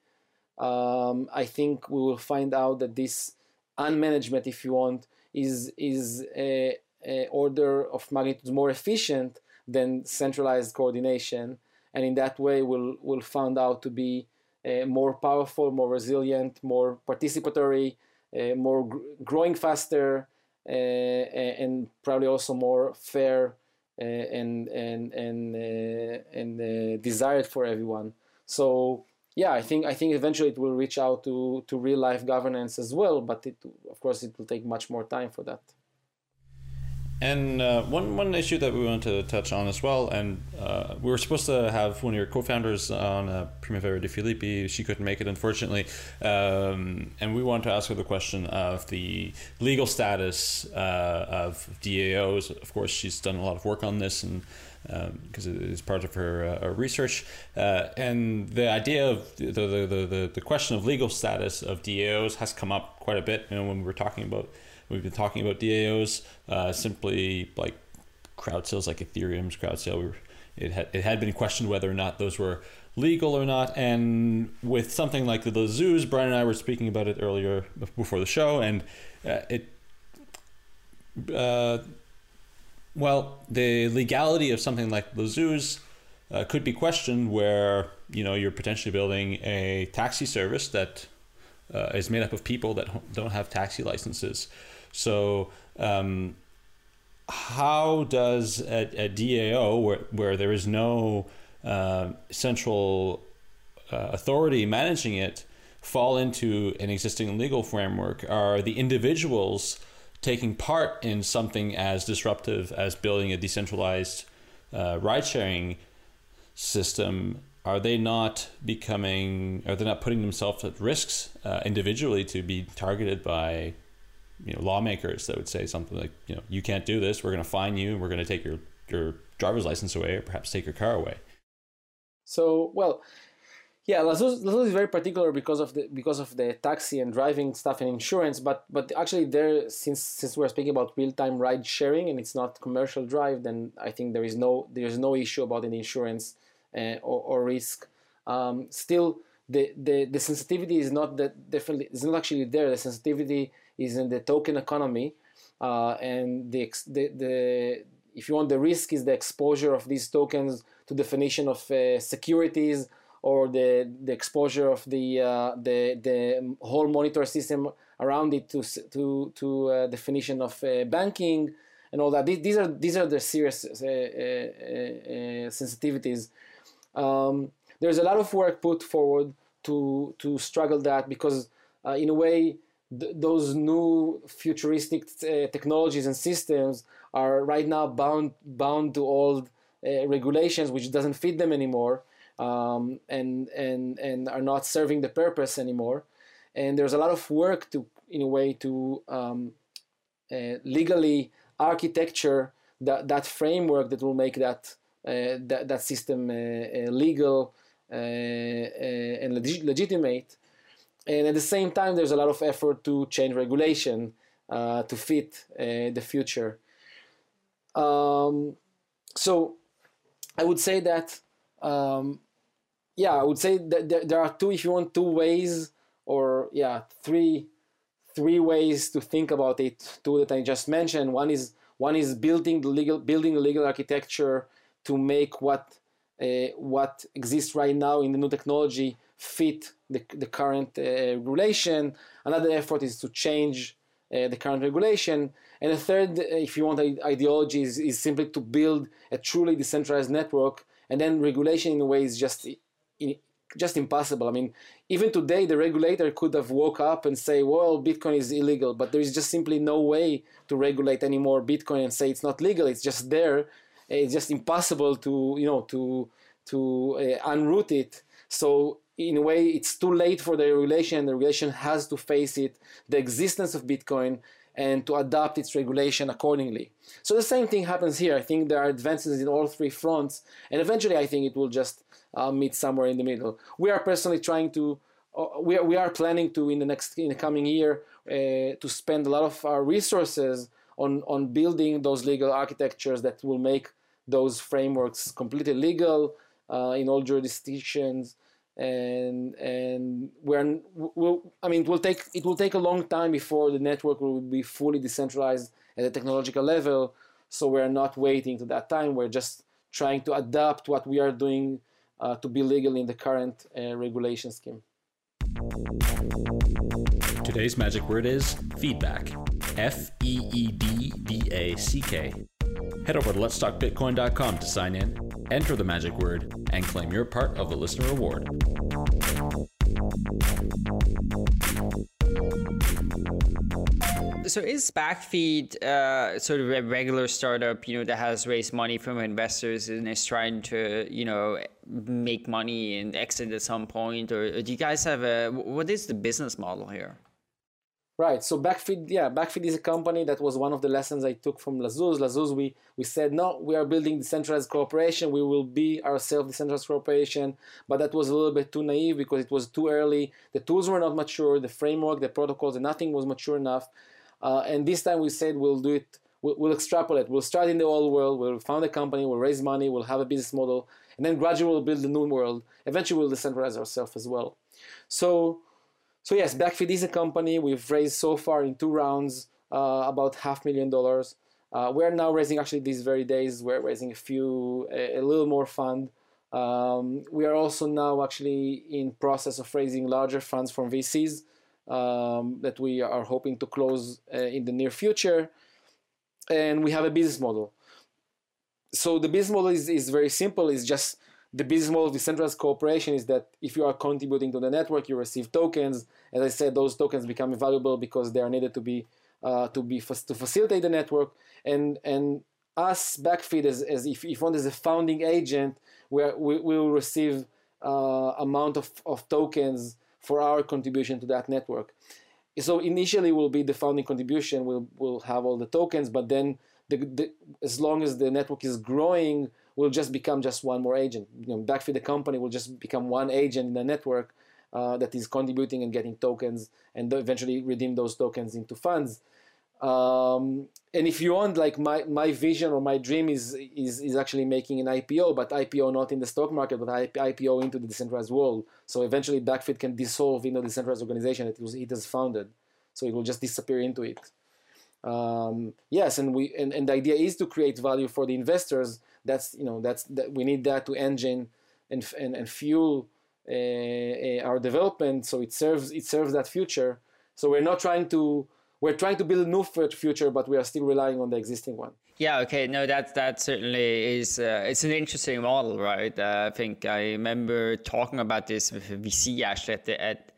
um, I think we will find out that this unmanagement, if you want, is is a, a order of magnitude more efficient than centralized coordination, and in that way, we'll will find out to be uh, more powerful, more resilient, more participatory, uh, more gr- growing faster, uh, and probably also more fair uh, and and and uh, and uh, desired for everyone. So yeah, I think I think eventually it will reach out to to real life governance as well, but it of course it will take much more time for that. And uh, one one issue that we wanted to touch on as well, and uh, we were supposed to have one of your co-founders on uh, Primavera de Filippi. She couldn't make it, unfortunately, um, and we wanted to ask her the question of the legal status uh, of DAOs. Of course, she's done a lot of work on this, and because um, it is part of her uh, research, uh, and the idea of the, the the, the the question of legal status of DAOs has come up quite a bit. You know, when we were talking about We've been talking about DAOs, uh, simply like crowd sales, like Ethereum's crowd sale. We were, it had it had been questioned whether or not those were legal or not. And with something like Lazuz, Brian and I were speaking about it earlier before the show, and uh, it. Uh, well, the legality of something like Lazuz uh, could be questioned, where you know you're potentially building a taxi service that uh, is made up of people that don't have taxi licenses. So, um, how does a, a, DAO, where, where there is no uh, central uh, authority managing it, fall into an existing legal framework? Are the individuals taking part in something as disruptive as building a decentralized uh, ride sharing system? Are they not becoming, are they not putting themselves at risks uh, individually to be targeted by you know lawmakers that would say something like you know you can't do this. We're going to fine you. We're going to take your your driver's license away or perhaps take your car away. So well yeah Lazuz is very particular because of the because of the taxi and driving stuff and insurance but but actually there since since we're speaking about real-time ride sharing and it's not commercial drive then i think there is no there's no issue about any insurance uh, or, or risk. Um, still the, the the sensitivity is not that definitely it's not actually there. The sensitivity is in the token economy, uh, and the, the, the if you want the risk is the exposure of these tokens to definition of uh, securities or the the exposure of the uh, the the whole monitor system around it to to to uh, definition of uh, banking and all that. These, are these are the serious uh, sensitivities. Um, there's a lot of work put forward to to struggle that because in a way th- those new futuristic uh, technologies and systems are right now bound bound to old uh, regulations which doesn't fit them anymore um, and and and are not serving the purpose anymore. And there's a lot of work to in a way to um, uh, legally architecture that that framework that will make that uh, that, that system uh, uh, legal and leg- legitimate and at the same time, there's a lot of effort to change regulation uh, to fit uh, the future. Um, so I would say that, um, yeah, I would say that there, are two, if you want, two ways, or yeah, three, three ways to think about it. Two that I just mentioned. One is one is building the legal, building legal architecture to make what uh, what exists right now in the new technology fit the, the current uh, regulation. Another effort is to change uh, the current regulation. And a third, uh, if you want, ideology is, is simply to build a truly decentralized network. And then regulation, in a way, is just just impossible. I mean, even today, the regulator could have woke up and say, "Well, Bitcoin is illegal," but there is just simply no way to regulate anymore Bitcoin and say it's not legal. It's just there. It's just impossible to you know to to uh, unroot it. So in a way it's too late for the regulation and the regulation has to face it the existence of bitcoin and to adapt its regulation accordingly. So the same thing happens here. I think there are advances in all three fronts and eventually i think it will just uh, meet somewhere in the middle. We are personally trying to uh, we, are, we are planning to in the next in the coming year uh, to spend a lot of our resources on on building those legal architectures that will make those frameworks completely legal uh, in all jurisdictions and and we're we'll, I mean it will take it will take a long time before the network will be fully decentralized at a technological level so we're not waiting to that time we're just trying to adapt what we are doing uh, to be legal in the current uh, regulation scheme Today's magic word is feedback. F E E D B A C K. Head over to letstalkbitcoin.com to sign in, enter the magic word, and claim your part of the listener award. So is Backfeed uh, sort of a regular startup, you know, that has raised money from investors and is trying to, you know, make money and exit at some point, or do you guys have a what is the business model here? Right. So Backfeed, yeah, Backfeed is a company that was one of the lessons I took from Lazuz. Lazuz, we we said no, we are building decentralized cooperation. We will be ourselves decentralized cooperation, but that was a little bit too naive because it was too early. The tools were not mature, the framework, the protocols, and nothing was mature enough. Uh, and this time we said we'll do it. We'll, we'll, extrapolate. We'll start in the old world. We'll found a company. We'll raise money. We'll have a business model, and then gradually we'll build the new world. Eventually, we'll decentralize ourselves as well. So so yes, Backfeed is a company. We've raised so far in two rounds uh, about half million dollars. Uh, we're now raising actually these very days. We're raising a few, a, a little more fund. Um, we are also now actually in process of raising larger funds from VCs um, that we are hoping to close uh, in the near future. And we have a business model. So the business model is, is very simple. It's just the business model of decentralized cooperation is that if you are contributing to the network, you receive tokens. As I said, those tokens become valuable because they are needed to be uh, to be to facilitate the network. And and us Backfeed as, as if if one is a founding agent, where we will receive uh, amount of, of tokens for our contribution to that network. So initially will be the founding contribution. We'll we'll have all the tokens, but then the, the, as long as the network is growing will just become just one more agent. You know, Backfeed the company will just become one agent in the network uh, that is contributing and getting tokens, and eventually redeem those tokens into funds. Um, and if you want, like my, my vision or my dream is, is is actually making an IPO, but IPO not in the stock market, but IPO into the decentralized world. So eventually, Backfeed can dissolve into the decentralized organization that it, was, it has founded. So it will just disappear into it. Um, yes, and we and, and the idea is to create value for the investors that's you know that's that we need that to engine and and, and fuel uh, uh, our development. So it serves it serves that future. So we're not trying to we're trying to build a new future but we are still relying on the existing one. Yeah okay. No that that certainly is uh, it's an interesting model right? Uh, i think i remember talking about this with vc actually at the at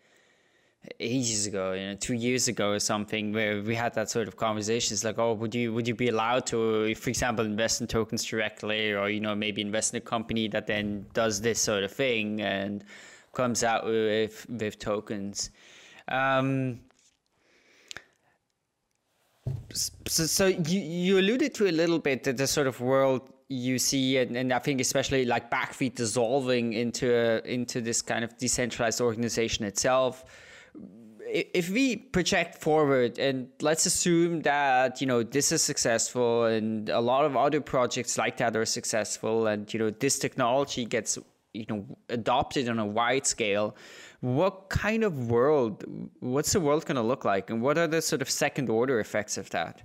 ages ago, you know, two years ago or something, where we had that sort of conversation. It's like, oh, would you would you be allowed to, for example, invest in tokens directly, or you know, maybe invest in a company that then does this sort of thing and comes out with with tokens. Um, so, so you you alluded to a little bit that the sort of world you see, and, and I think especially like Backfeed dissolving into a, into this kind of decentralized organization itself if we project forward and let's assume that you know this is successful and a lot of other projects like that are successful and you know this technology gets you know adopted on a wide scale what kind of world what's the world going to look like? And what are the sort of second order effects of that?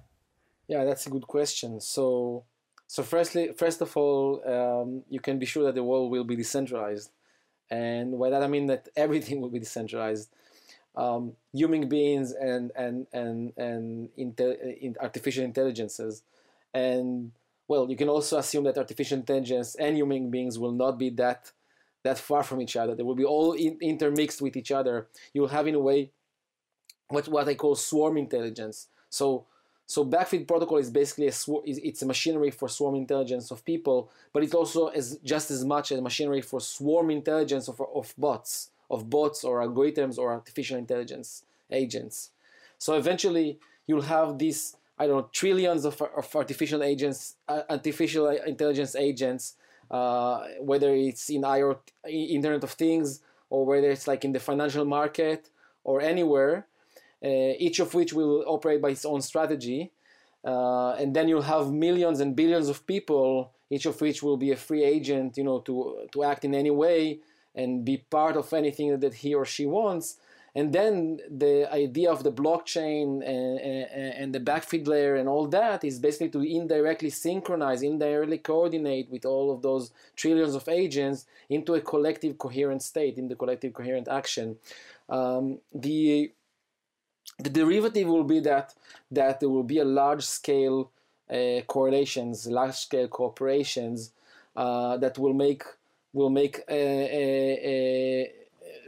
Yeah that's a good question. So so firstly first of all um, you can be sure that the world will be decentralized. And by that i mean that everything will be decentralized um, human beings and and and and in artificial intelligences, and well, you can also assume that artificial intelligence and human beings will not be that that far from each other. They will be all in, intermixed with each other. You will have in a way what what I call swarm intelligence. So so Backfeed protocol is basically a it's a machinery for swarm intelligence of people, but it also is just as much a machinery for swarm intelligence of, of bots of bots or algorithms or artificial intelligence agents. So eventually you'll have these, I don't know, trillions of, of artificial agents, uh, artificial intelligence agents, uh, whether it's in IoT, Internet of Things, or whether it's like in the financial market or anywhere, uh, each of which will operate by its own strategy. Uh, and then you'll have millions and billions of people each of which will be a free agent, you know, to to act in any way and be part of anything that he or she wants. And then the idea of the blockchain and, and, and, the backfeed layer and all that is basically to indirectly synchronize, indirectly coordinate with all of those trillions of agents into a collective coherent state, in the collective coherent action. Um, the the derivative will be that that there will be a large scale uh, correlations, large scale corporations uh, that will make will make a, a, a,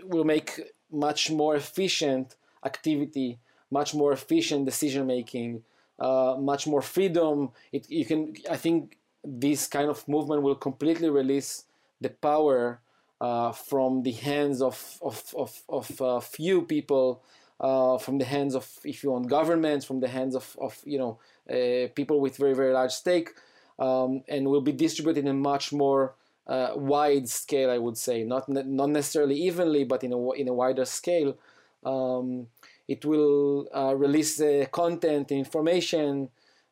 will make much more efficient activity, much more efficient decision making, uh, much more freedom. It, you can, I think, this kind of movement will completely release the power uh, from the hands of of of, of uh, few people, uh, from the hands of, if you want, governments, from the hands of of you know uh, people with very very large stake, um, and will be distributed in a much more uh, wide scale, I would say, not ne- not necessarily evenly, but in a in a wider scale. Um, it will uh, release uh, content, information.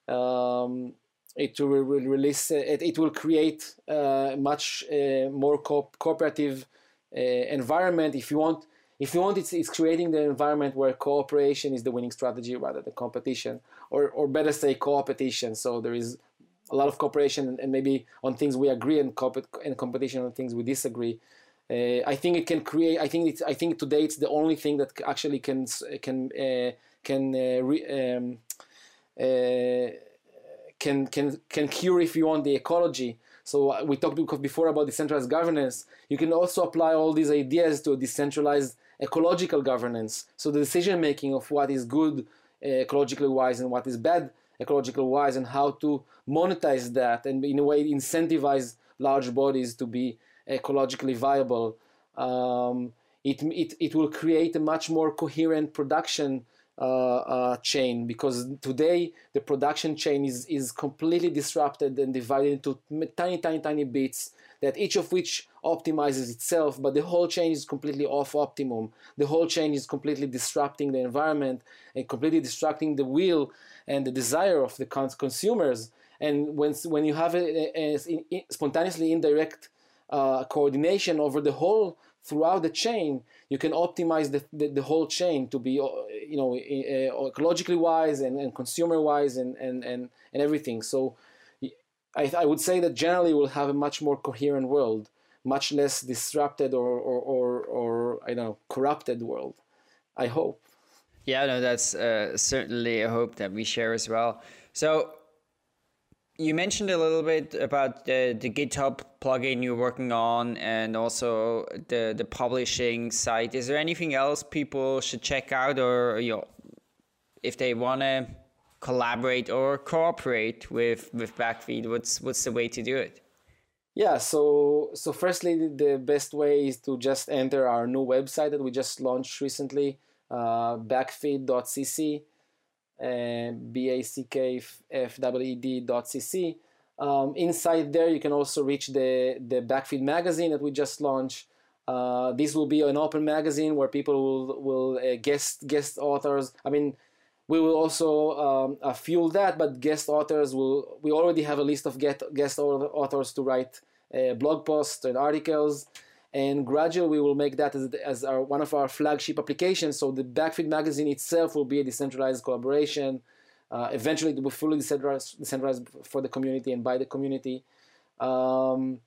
Um, it will, release. Uh, it, it will create uh, much uh, more co- cooperative environment. If you want, if you want, it's, it's creating the environment where cooperation is the winning strategy rather than competition, or or better say co-opetition. So there is a lot of cooperation and maybe on things we agree and, comp- and competition on things we disagree. Uh, I think it can create. I think it's. I think today it's the only thing that actually can can uh, can uh, re, um, uh, can can can cure if you want the ecology. So uh, we talked before about decentralized governance. You can also apply all these ideas to a decentralized ecological governance. So the decision making of what is good uh, ecologically wise and what is bad ecological wise and how to monetize that and in a way incentivize large bodies to be ecologically viable. Um, it, it, it will create a much more coherent production uh, uh, chain because today the production chain is, is completely disrupted and divided into tiny, tiny, tiny bits that each of which optimizes itself, but the whole chain is completely off optimum. The whole chain is completely disrupting the environment and completely disrupting the will and the desire of the consumers. And when, when you have a, a, a spontaneously indirect uh, coordination over the whole throughout the chain, you can optimize the, the, the whole chain to be, uh, you know, ecologically wise and, and consumer wise and, and, and, and everything. So I, I would say that generally we'll have a much more coherent world, much less disrupted or, or, or, or I don't know, corrupted world. I hope. Yeah, no, that's uh, certainly a hope that we share as well. So you mentioned a little bit about the, the GitHub plugin you're working on and also the, the publishing site. Is there anything else people should check out or you know, if they want to collaborate or cooperate with with Backfeed? What's what's the way to do it? Yeah, so so firstly, the best way is to just enter our new website that we just launched recently, backfeed.cc, and b a c k f w e d.cc. Um, inside there, you can also reach the the Backfeed magazine that we just launched. Uh, this will be an open magazine where people will will uh, guest guest authors. I mean, we will also um, uh, fuel that, but guest authors will. We already have a list of get, guest authors to write uh, blog posts and articles, and gradually we will make that as, as our, one of our flagship applications. So the Backfeed magazine itself will be a decentralized collaboration. Uh, eventually, it will be fully decentralized, decentralized for the community and by the community. Um,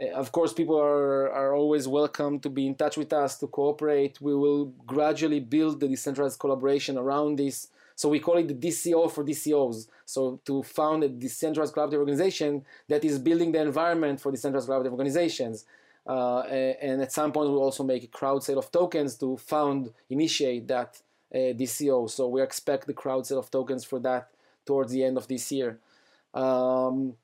uh, of course, people are, are always welcome to be in touch with us, to cooperate. We will gradually build the decentralized collaboration around this. So we call it the DCO for DCOs. So to found a decentralized collaborative organization that is building the environment for decentralized collaborative organizations. Uh, and at some point, we'll also make a crowd sale of tokens to found, initiate that uh, DCO. So we expect the crowd sale of tokens for that towards the end of this year. Um,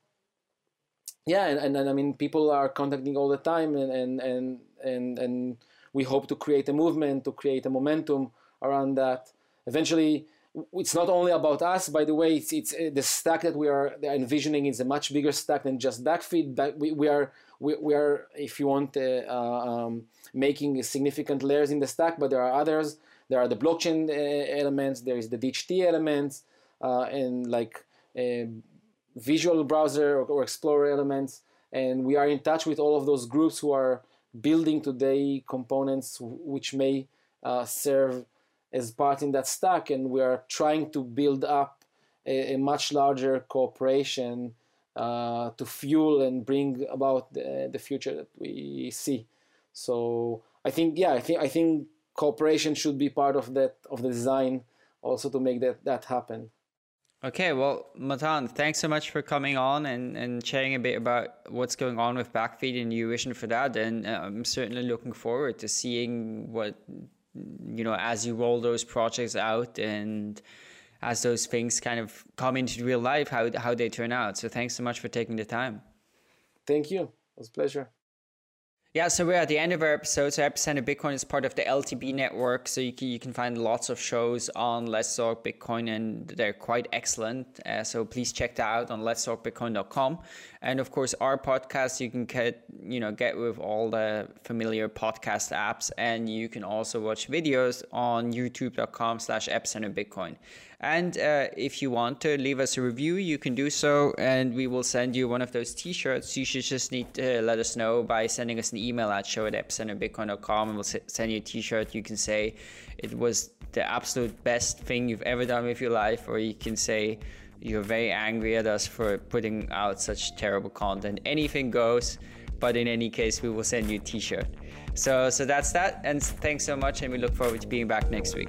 yeah, and, and, and, I mean, people are contacting all the time, and, and and and and we hope to create a movement, to create a momentum around that. Eventually, it's not only about us. By the way, it's, it's uh, the stack that we are envisioning is a much bigger stack than just backfeed. But we, we are we, we are, if you want, uh, uh, um, making significant layers in the stack. But there are others. There are the blockchain uh, elements. There is the DHT elements, uh, and like visual browser or, or explorer elements and we are in touch with all of those groups who are building today components which may uh, serve as part in that stack and we are trying to build up a, a much larger cooperation uh, to fuel and bring about the, the future that we see so i think yeah i think i think cooperation should be part of that of the design also to make that that happen Okay, well, Matan, thanks so much for coming on and, and sharing a bit about what's going on with Backfeed and your vision for that. And uh, I'm certainly looking forward to seeing what, you know, as you roll those projects out and as those things kind of come into real life, how, how they turn out. So thanks so much for taking the time. Thank you. It was a pleasure. Yeah, so we're at the end of our episode. So Epicenter Bitcoin is part of the LTB network. So you can, you can find lots of shows on Let's Talk Bitcoin and they're quite excellent. Uh, so please check that out on let's talk bitcoin.com. And of course, our podcast you can get, you know, get with all the familiar podcast apps. And you can also watch videos on youtube.com slash epicenter bitcoin. And uh, if you want to leave us a review, you can do so, and we will send you one of those T-shirts. You should just need to let us know by sending us an email at show at and we'll send you a T-shirt. You can say it was the absolute best thing you've ever done with your life, or you can say you're very angry at us for putting out such terrible content. Anything goes, but in any case, we will send you a T-shirt. So, so that's that, and thanks so much, and we look forward to being back next week.